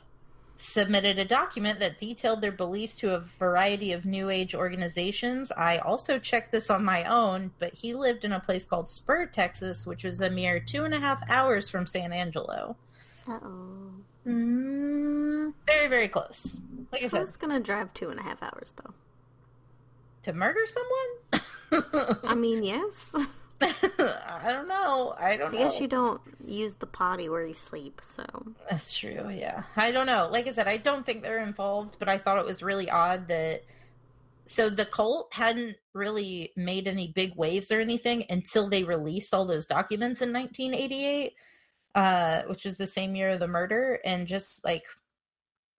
submitted a document that detailed their beliefs to a variety of New Age organizations. I also checked this on my own, but he lived in a place called Spur, Texas, which was a mere two and a half hours from San Angelo. Uh oh. Mm, Very, very close. Like I I said, was gonna drive two and a half hours though. to murder someone? *laughs* I mean, yes. *laughs* *laughs* I don't know. I don't I know. guess you don't use the potty where you sleep, so That's true, yeah. I don't know. Like I said, I don't think they're involved, but I thought it was really odd that. So the cult hadn't really made any big waves or anything until they released all those documents in 1988, uh, which was the same year of the murder, and just like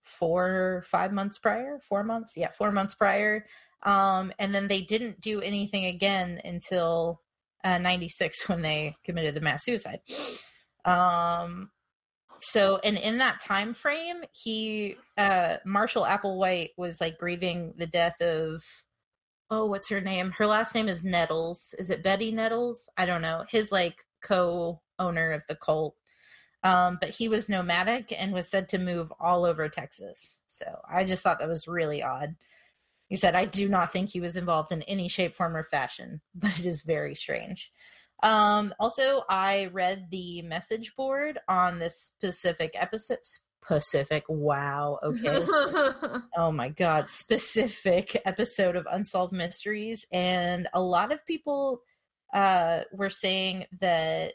four, five months prior, four months, yeah, four months prior. Um, and then they didn't do anything again until uh, 96 when they committed the mass suicide. Um, so and in that time frame he uh marshall applewhite was like grieving the death of oh what's her name? Her last name is nettles. Is it betty nettles? I don't know. His like co-owner of the cult. Um but he was nomadic and was said to move all over texas. So i just thought that was really odd he said i do not think he was involved in any shape form or fashion *laughs* but it is very strange um, also, I read the message board on this specific episode. Specific, wow, okay. *laughs* oh my god, specific episode of Unsolved Mysteries. And a lot of people uh, were saying that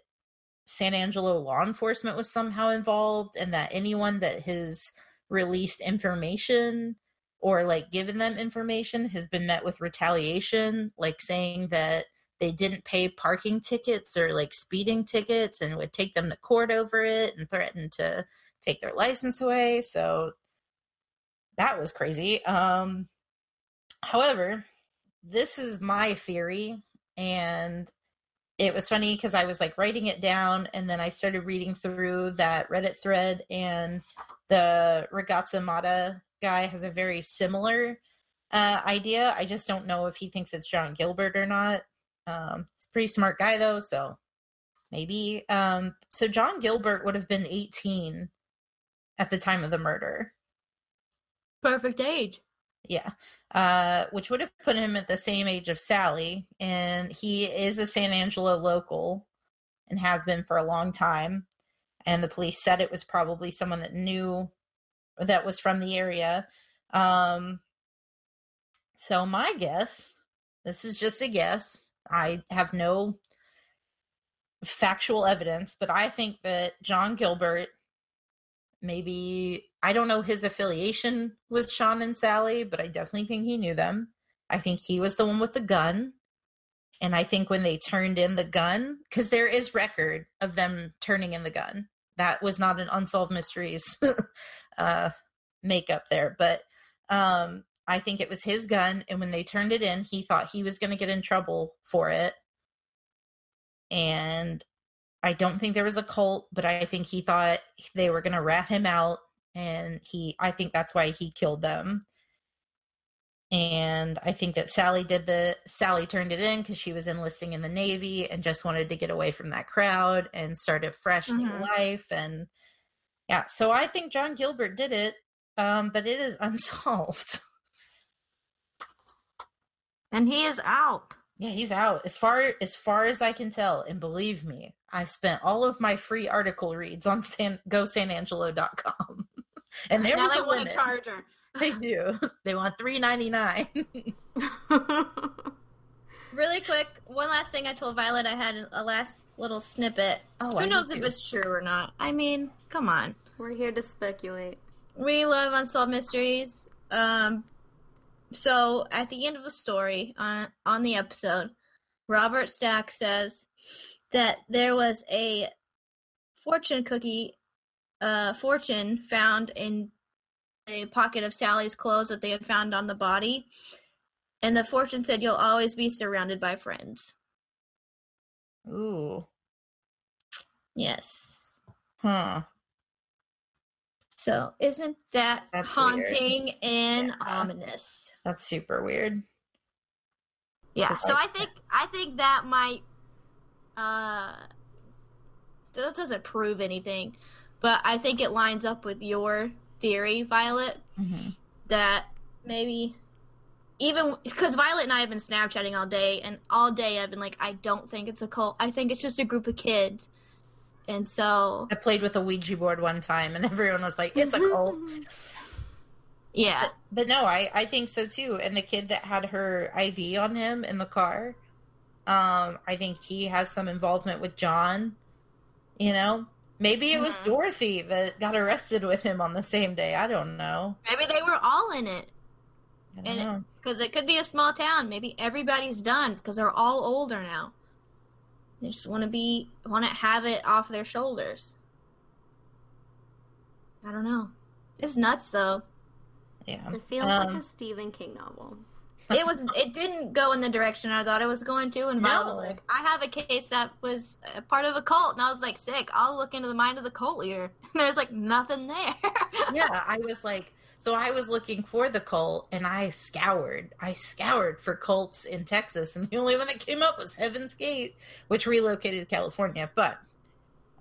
San Angelo law enforcement was somehow involved and that anyone that has released information or like given them information has been met with retaliation, like saying that they didn't pay parking tickets or like speeding tickets and would take them to court over it and threaten to take their license away. So that was crazy. Um however, this is my theory and it was funny because I was like writing it down and then I started reading through that Reddit thread and the Ragazza Matta guy has a very similar uh, idea. I just don't know if he thinks it's John Gilbert or not. Um, he's a pretty smart guy though, so maybe. Um, so John Gilbert would have been 18 at the time of the murder. Perfect age. Yeah. Uh, which would have put him at the same age of Sally. And he is a San Angelo local and has been for a long time. And the police said it was probably someone that knew that was from the area. Um, so my guess, this is just a guess. I have no factual evidence, but I think that John Gilbert maybe I don't know his affiliation with Sean and Sally, but I definitely think he knew them. I think he was the one with the gun. And I think when they turned in the gun, because there is record of them turning in the gun. That was not an unsolved mysteries *laughs* uh makeup there. But um I think it was his gun, and when they turned it in, he thought he was gonna get in trouble for it. And I don't think there was a cult, but I think he thought they were going to rat him out and he I think that's why he killed them. And I think that Sally did the Sally turned it in cuz she was enlisting in the navy and just wanted to get away from that crowd and start a fresh new Mhm. life and yeah, so I think John Gilbert did it. Um but it is *laughs* unsolved. And he is out. Yeah, he's out. As far as far as I can tell, and believe me, I spent all of my free article reads on San gosanangelo.com. *laughs* and there now was they a want limit. a charger. They do. *laughs* They want three ninety nine. Really quick, one last thing I told Violet I had a last little snippet. Oh, I Who knows if it's true or not? I mean, come on. We're here to speculate. We love unsolved mysteries. Um, so at the end of the story on on the episode, Robert Stack says that there was a fortune cookie, uh, fortune found in a pocket of Sally's clothes that they had found on the body, and the fortune said, "You'll always be surrounded by friends." Ooh. Yes. Huh. So isn't that That's haunting and Yeah. ominous? That's super weird. Yeah, so I think I think that might uh that doesn't prove anything, but I think it lines up with your theory, Violet, Mhm. that maybe even because Violet and I have been Snapchatting all day, and all day I've been like, I don't think it's a cult. I think it's just a group of kids. And so, I played with a Ouija board one time, and *laughs* everyone was like, "It's a *laughs* cult." yeah, But, but no, I I think so too. And the kid that had her ID on him in the car, um, I think he has some involvement with John. You know, maybe it was Mhm. Dorothy that got arrested with him on the same day. I don't know. maybe they were all in it. I don't And because it could be a small town. Maybe everybody's done because they're all older now. They just want to be want to have it off their shoulders. I don't know. It's nuts though. Yeah, It feels like Um, a Stephen King novel. It was. It didn't go in the direction I thought it was going to. And Violet was like, "I have a case that was a part of a cult," and I was like, "Sick! I'll look into the mind of the cult leader." *laughs* And there's like nothing there. yeah. I was like, so I was looking for the cult, and I scoured. I scoured for cults in Texas, and the only one that came up was Heaven's Gate, which relocated to California. But,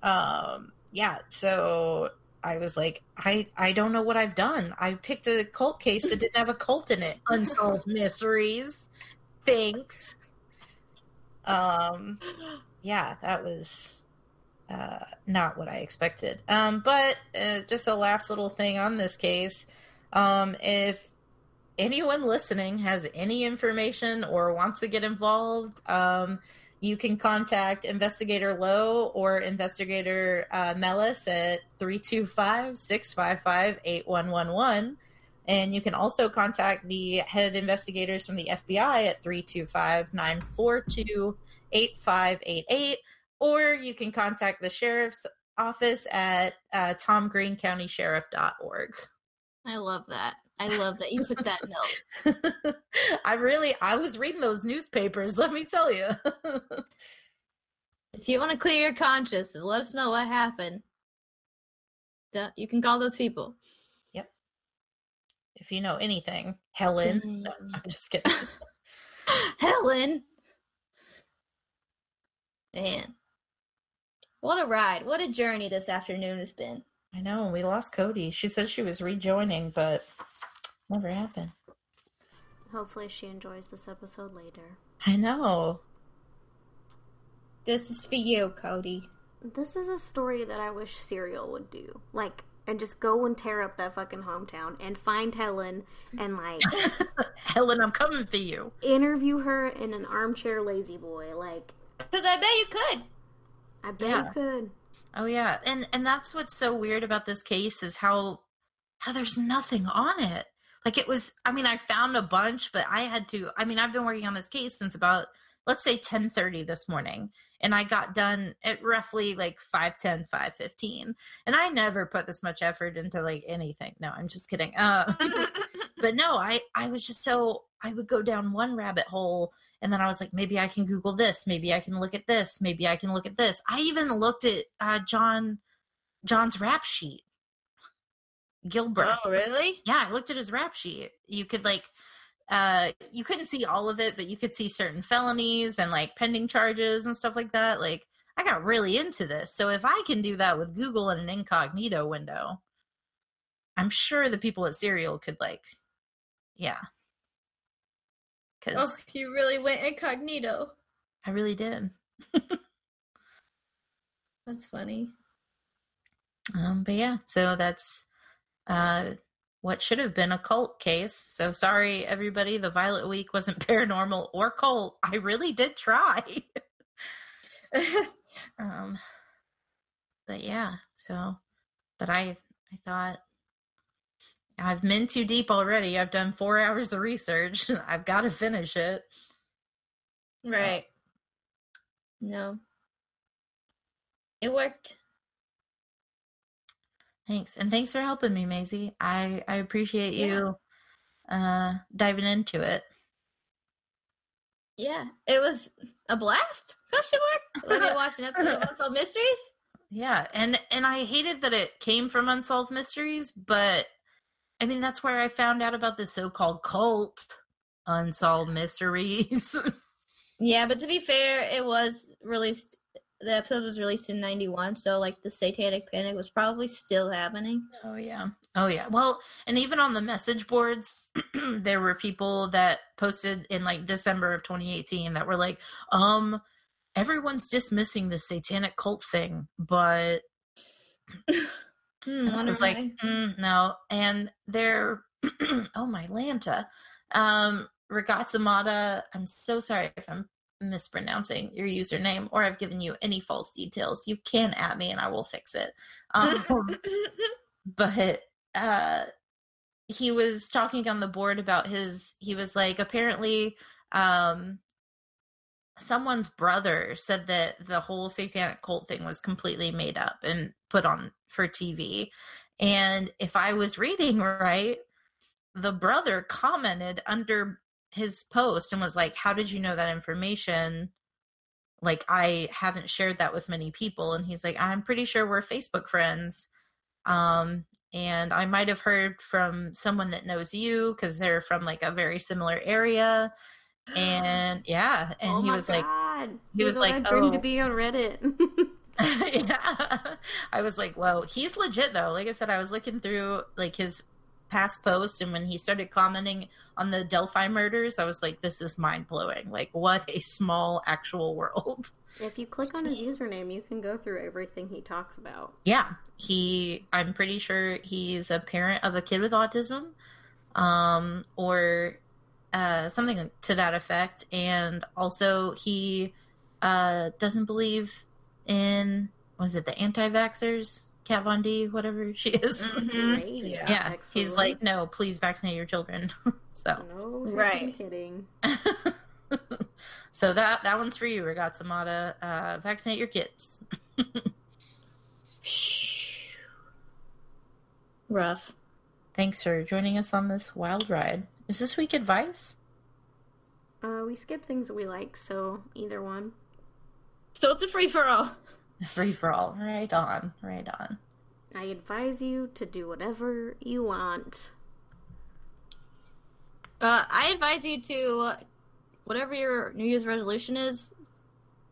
um, yeah. So I was like, I I don't know what I've done. I picked a cult case that didn't have a cult in it. Unsolved mysteries. Thanks. Um, yeah, that was uh, not what I expected. Um, but uh, just a last little thing on this case. Um, if anyone listening has any information or wants to get involved, um, you can contact Investigator Lowe or Investigator uh, Mellis at 325 655 8111. And you can also contact the head investigators from the FBI at 325 942 8588. Or you can contact the sheriff's office at uh, tomgreencountysheriff.org. I love that. I love that you took that note. *laughs* I really, I was reading those newspapers, *laughs* let me tell you. *laughs* If you want to clear your conscience and let us know what happened, you can call those people. Yep. If you know anything, Helen. Mm. No, I'm just kidding. Helen. Man. What a ride. What a journey this afternoon has been. I know, we lost Cody. She said she was rejoining, but never happened. Hopefully, she enjoys this episode later. I know. This is for you, Cody. This is a story that I wish Serial would do. Like, and just go and tear up that fucking hometown and find Helen and, like, *laughs* Helen, I'm coming for you. interview her in an armchair lazy boy. Like, Because I bet you could. I bet Yeah. you could. Oh yeah, and and that's what's so weird about this case is how how there's nothing on it. Like it was. I mean, I found a bunch, but I had to. I mean, I've been working on this case since about let's say 10:30 this morning, and I got done at roughly like 5:10, 5:15, and I never put this much effort into like anything. No, I'm just kidding. Uh, *laughs* but no, I I was just so I would go down one rabbit hole and then I was like, maybe I can Google this, maybe I can look at this, maybe I can look at this. I even looked at uh, John John's rap sheet. Gilbert. oh, really? Yeah, I looked at his rap sheet. You could like uh you couldn't see all of it, but you could see certain felonies and like pending charges and stuff like that. Like I got really into this. So if I can do that with Google in an incognito window, I'm sure the people at Serial could like yeah. Cuz Oh, you really went incognito. I really did. *laughs* That's funny. Um, but yeah, so that's uh, what should have been a cult case. So sorry, everybody. The Violet Week wasn't *laughs* paranormal or cult. I really did try. *laughs* um, but yeah, so, but I, I thought I've been too deep already. I've done four hours of research. *laughs* I've got to finish it. So- right. No. It worked. Thanks. And thanks for helping me, Maisie. I, I appreciate you uh diving into it. Yeah. It was a blast? Question mark? Let me watch an episode of Unsolved Mysteries? Yeah, and and I hated that it came from Unsolved Mysteries, but I mean that's where I found out about the so-called cult Unsolved Mysteries. *laughs* Yeah, but to be fair, it was released the episode was released in 91 so like the satanic panic was probably still happening. Oh yeah. Oh yeah. Well and even on the message boards *clears throat* there were people that posted in like december of 2018 that were like um everyone's dismissing the satanic cult thing but *laughs* *clears throat* hmm, I was like mm, no and they're *clears throat* oh my lanta. Um Ragazza Matta, I'm so sorry if I'm mispronouncing your username or I've given you any false details, you can at me and I will fix it. Um, *laughs* but uh, he was talking on the board about his, he was like, apparently, um, someone's brother said that the whole satanic cult thing was completely made up and put on for TV. And if I was reading *laughs* right, the brother commented under his post and was like, How did you know that information? Like, I haven't shared that with many people. And he's like, I'm pretty sure we're Facebook friends. Um, and I might have heard from someone that knows you because they're from like a very similar area. *gasps* And yeah, and oh he was God. like, he was like, oh. to be on Reddit. *laughs* *laughs* yeah. I was like, whoa, he's legit though. Like I said, I was looking through like his past post and when he started commenting on the Delphi murders, I was like, this is mind blowing. Like, what a small actual world. *laughs* if you click on his username, you can go through everything he talks about. Yeah. He, I'm pretty sure he's a parent of a kid with autism um, or uh, something to that effect. And also, he uh, doesn't believe in, was it the anti vaxxers? Kat Von D, whatever she is. Mhm. Great. Yeah, he's like, no, please vaccinate your children. *laughs* so, no, Right. right. kidding. *laughs* so that that one's for you, Ragazza Matta. Uh, vaccinate your kids. *laughs* rough Thanks for joining us on this wild ride. Is this week advice? Uh, we skip things that we like, so either one. So it's a free-for-all Free for all. Right on. Right on. I advise you to do whatever you want. Uh, I advise you to, whatever your New Year's resolution is,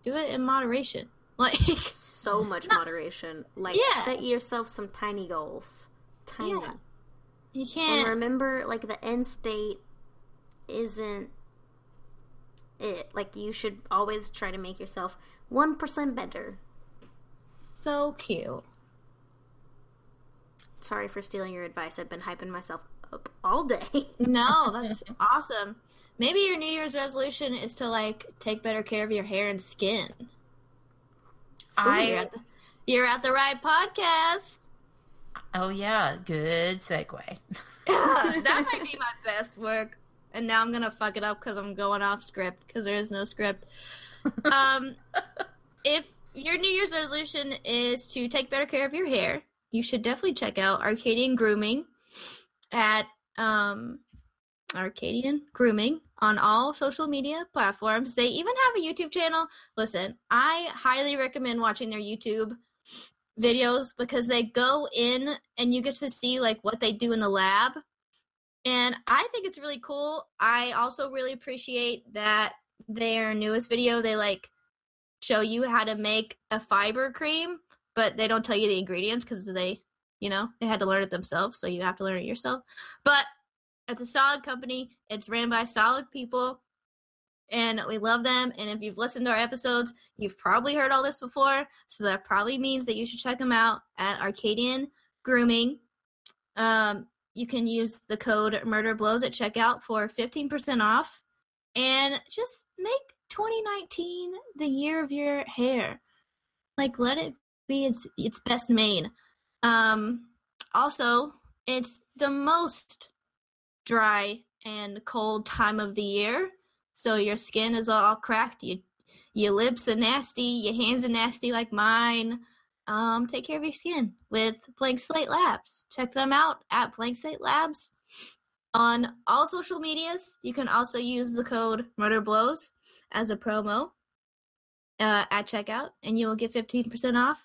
do it in moderation. *laughs* Like, So much *laughs* moderation. Like, Yeah. set yourself some tiny goals. Tiny. Yeah. you can't. remember, like, the end state isn't it. Like, you should always try to make yourself 1% better. so cute. Sorry for stealing your advice. I've been hyping myself up all day. *laughs* No, that's awesome. Maybe your New Year's resolution is to like take better care of your hair and skin. you're I at the, you're at the right podcast. oh yeah, good segue. *laughs* that might be my best work. And now I'm gonna fuck it up because I'm going off script because there is no script. Um, if your New Year's resolution is to take better care of your hair, you should definitely check out Arcadian Grooming at um, Arcadian Grooming on all social media platforms. They even have a YouTube channel. Listen, I highly recommend watching their YouTube videos because they go in and you get to see like what they do in the lab. And I think it's really cool. I also really appreciate that their newest video they like show you how to make a fiber cream, but they don't tell you the ingredients because they, you know, they had to learn it themselves, so you have to learn it yourself. But it's a solid company. It's ran by solid people, and we love them. And if you've listened to our episodes, you've probably heard all this before, so that probably means that you should check them out at Arcadian Grooming. Um, you can use the code Murder Blows at checkout for fifteen percent off, and just make 2019 the year of your hair. Like, let it be its its best mane. Um, also, it's the most dry and cold time of the year, so your skin is all cracked. You, your lips are nasty. Your hands are nasty like mine. Um, take care of your skin with Blank Slate Labs. Check them out at Blank Slate Labs on all social medias. You can also use the code MurderBlows as a promo uh, at checkout, and you will get 15% off.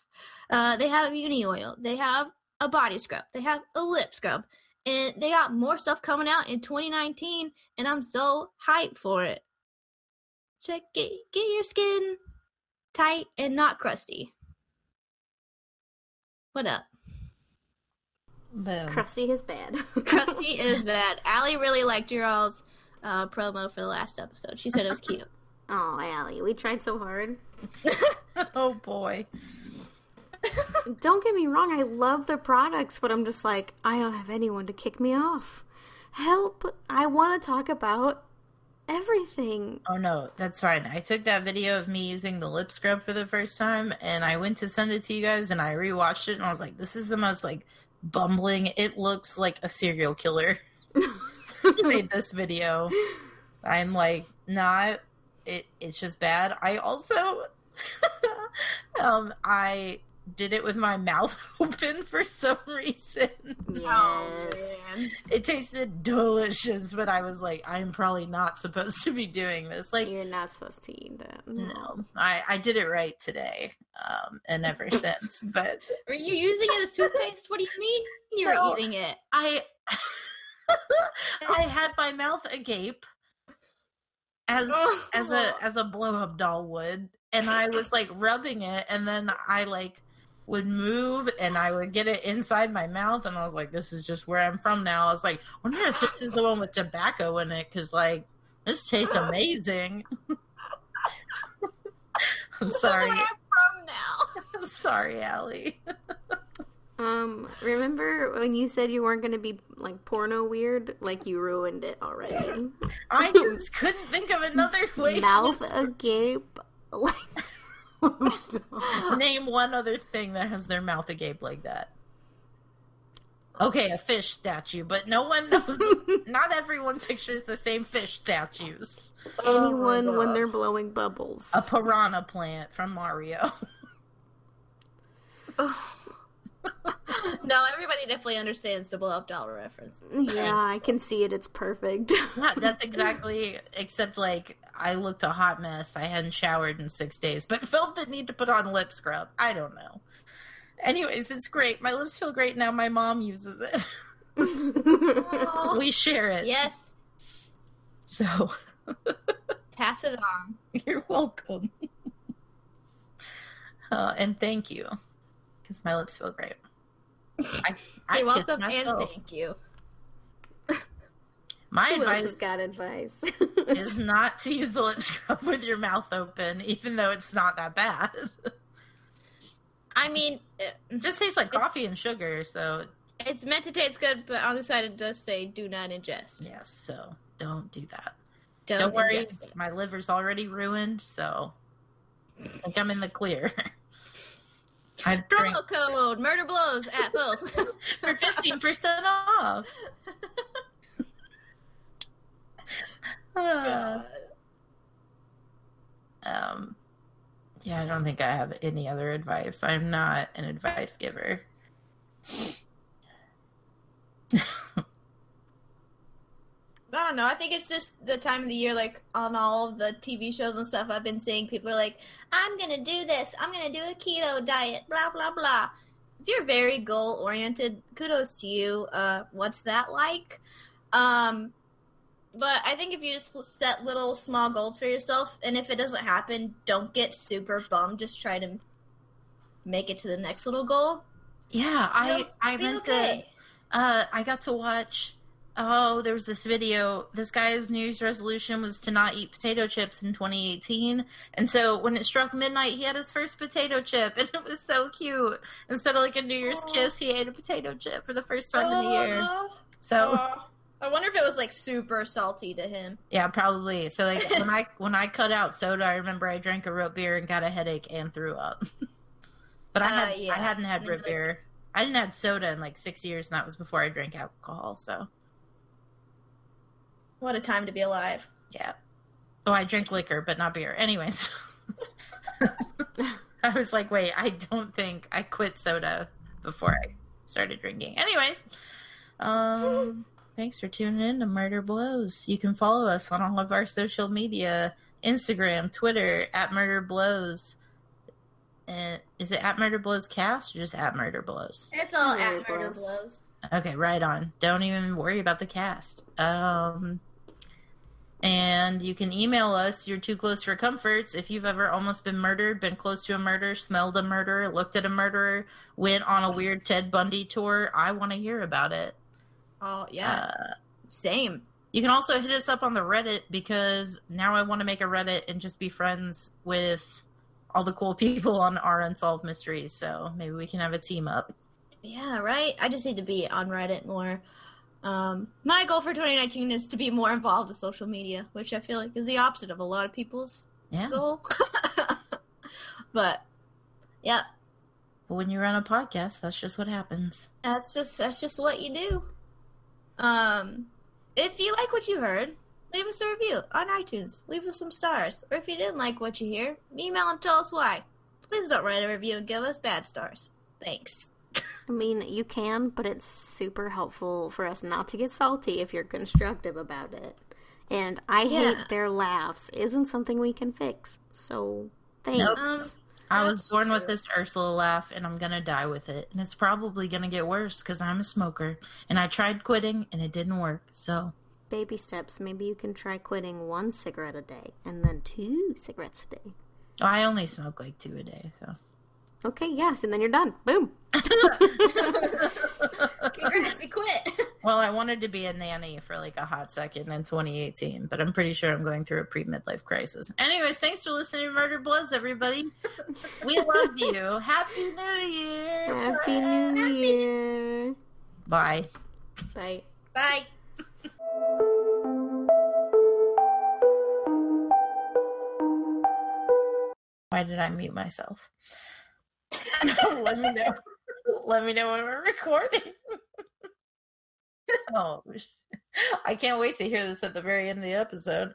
Uh, they have uni oil, they have a body scrub, they have a lip scrub, and they got more stuff coming out in 2019, and I'm so hyped for it. Check get get your skin tight, and not crusty. What up? Boom. Crusty is bad. *laughs* Crusty is bad. Allie really liked your all's uh, promo for the last episode. She said it was cute. *laughs* Oh, Allie, we tried so hard. *laughs* oh boy. Don't get me wrong, I love the products, but I'm just like, I don't have anyone to kick me off. Help! I want to talk about everything. Oh no, that's fine. I took that video of me using the lip scrub for the first time and I went to send it to you guys and I rewatched it and I was like, this is the most like bumbling. It looks like a serial killer *laughs* made this video. I'm like, not it it's just bad. I also *laughs* um I did it with my mouth *laughs* open for some reason. Yes. It tasted delicious, but I was like, I'm probably not supposed to be doing this. Like, You're not supposed to eat it. no, I, I did it right today, um, and ever *laughs* since. But Are you using it as toothpaste? What do you mean you were No. eating it? I *laughs* I had my mouth agape as as a as a blow up doll would, and I was like rubbing it, and then I like would move and I would get it inside my mouth, and I was like, "This is just where I'm from now." I was like, "Wonder if this is the one with tobacco in it?" Because like this tastes amazing. *laughs* I'm This is sorry. where I'm from now. *laughs* I'm sorry, Allie. Um, remember when you said you weren't going to be like porno weird? Like you ruined it already. I just couldn't think of another way. to Mouth describe- agape. Like, *laughs* *laughs* Name one other thing that has their mouth agape like that. Okay, a fish statue, but no one knows. *laughs* not everyone pictures the same fish statues. Oh anyone when they're blowing bubbles. A piranha plant from Mario. *laughs* no, everybody definitely understands the blow up dollar reference. Yeah, I can see it. It's perfect. Yeah, that's exactly. Except like I looked a hot mess. I hadn't showered in six days, but *laughs* felt the need to put on lip scrub. I don't know. Anyways, it's great. My lips feel great now. My mom uses it. *laughs* we share it. Yes, So *laughs* pass it on. you're welcome. Uh, and thank you, because my lips feel great. I, I You're kiss welcome and thank you. My Who else advice has got advice? *laughs* *laughs* is not to use the lip scrub with your mouth open, even though it's not that bad. I mean, it, It just tastes like coffee and sugar, so it's meant to taste good, but on the side it does say do not ingest. yes, so don't do that. Don't, Don't, worry, it. my liver's already ruined, so I think I'm in the clear. *laughs* I've drank Promo code murder blows at both. for fifteen percent off. Uh, um, yeah, I don't think I have any other advice. I'm not an advice giver. I don't know. I think it's just the time of the year, like on all of the TV shows and stuff I've been seeing, people are like, I'm gonna do this, I'm gonna do a keto diet, blah blah blah. If you're very goal oriented, kudos to you. Uh, what's that like? Um, but I think if you just set little small goals for yourself, and if it doesn't happen, don't get super bummed. Just try to make it to the next little goal. Yeah, I I meant okay. to. Uh, I got to watch. Oh, there was this video. This guy's New Year's resolution was to not eat potato chips in 2018, and so when it struck midnight, he had his first potato chip, *laughs* and it was so cute. Instead of like a New Year's Aw. kiss, he ate a potato chip for the first time in the year. So Aw. I wonder if it was like super salty to him. yeah, probably. So like when I *laughs* when I cut out soda, I remember I drank a root beer and got a headache and threw up. *laughs* but I Uh, had yeah. I hadn't had root like- beer. I didn't had soda in like six years, and that was before I drank alcohol. So What a time to be alive. yeah. Oh, I drink liquor, but not beer. Anyways, *laughs* I was like, wait, I don't think I quit soda before I started drinking. Anyways, um, thanks for tuning in to Murder Blows. You can follow us on all of our social media Instagram, Twitter, at Murder Blows. And is it at Murder Blows Cast or just at Murder Blows? It's all Murder at murder blows. blows. Okay, right on. Don't even worry about the cast. Um, And you can email us, you're too close for comforts. If you've ever almost been murdered, been close to a murder, smelled a murderer, looked at a murderer, went on a weird Ted Bundy tour, I want to hear about it. Oh yeah, uh, same. You can also hit us up on the Reddit because now I want to make a Reddit and just be friends with all the cool *laughs* people on our unsolved mysteries. So maybe we can have a team up. Yeah, right. I just need to be on Reddit more. Um, my goal for 2019 is to be more involved with social media, which I feel like is the opposite of a lot of people's yeah. goal. *laughs* but yeah. But when you run a podcast, that's just what happens. That's just that's just what you do. Um, if you like what you heard, leave us a review on iTunes. Leave us some stars. Or if you didn't like what you hear, email and tell us why. Please don't write a review and give us bad stars. Thanks. *laughs* I mean, you can, but it's super helpful for us not to get salty if you're constructive about it. And I yeah. hate their laughs isn't something we can fix. So thanks. Nope. Um, I was born true. with this Ursula laugh, and I'm gonna die with it. And it's probably gonna get worse because I'm a smoker, and I tried quitting, and it didn't work. So baby steps. Maybe you can try quitting one cigarette a day, and then two cigarettes a day. I only smoke like two a day, so. Okay, yes, and then you're done. Boom. *laughs* Congrats, you quit. *laughs* Well, I wanted to be a nanny for like a hot second in 2018, but I'm pretty sure I'm going through a pre midlife crisis. Anyways, thanks for listening to Murder Blows, everybody. We love you. Happy New Year. Happy New Happy. Year. Bye. Bye. Bye. Why did I mute myself? *laughs* Let me know. *laughs* Let me know when we're recording. *laughs* oh, I can't wait to hear this at the very end of the episode.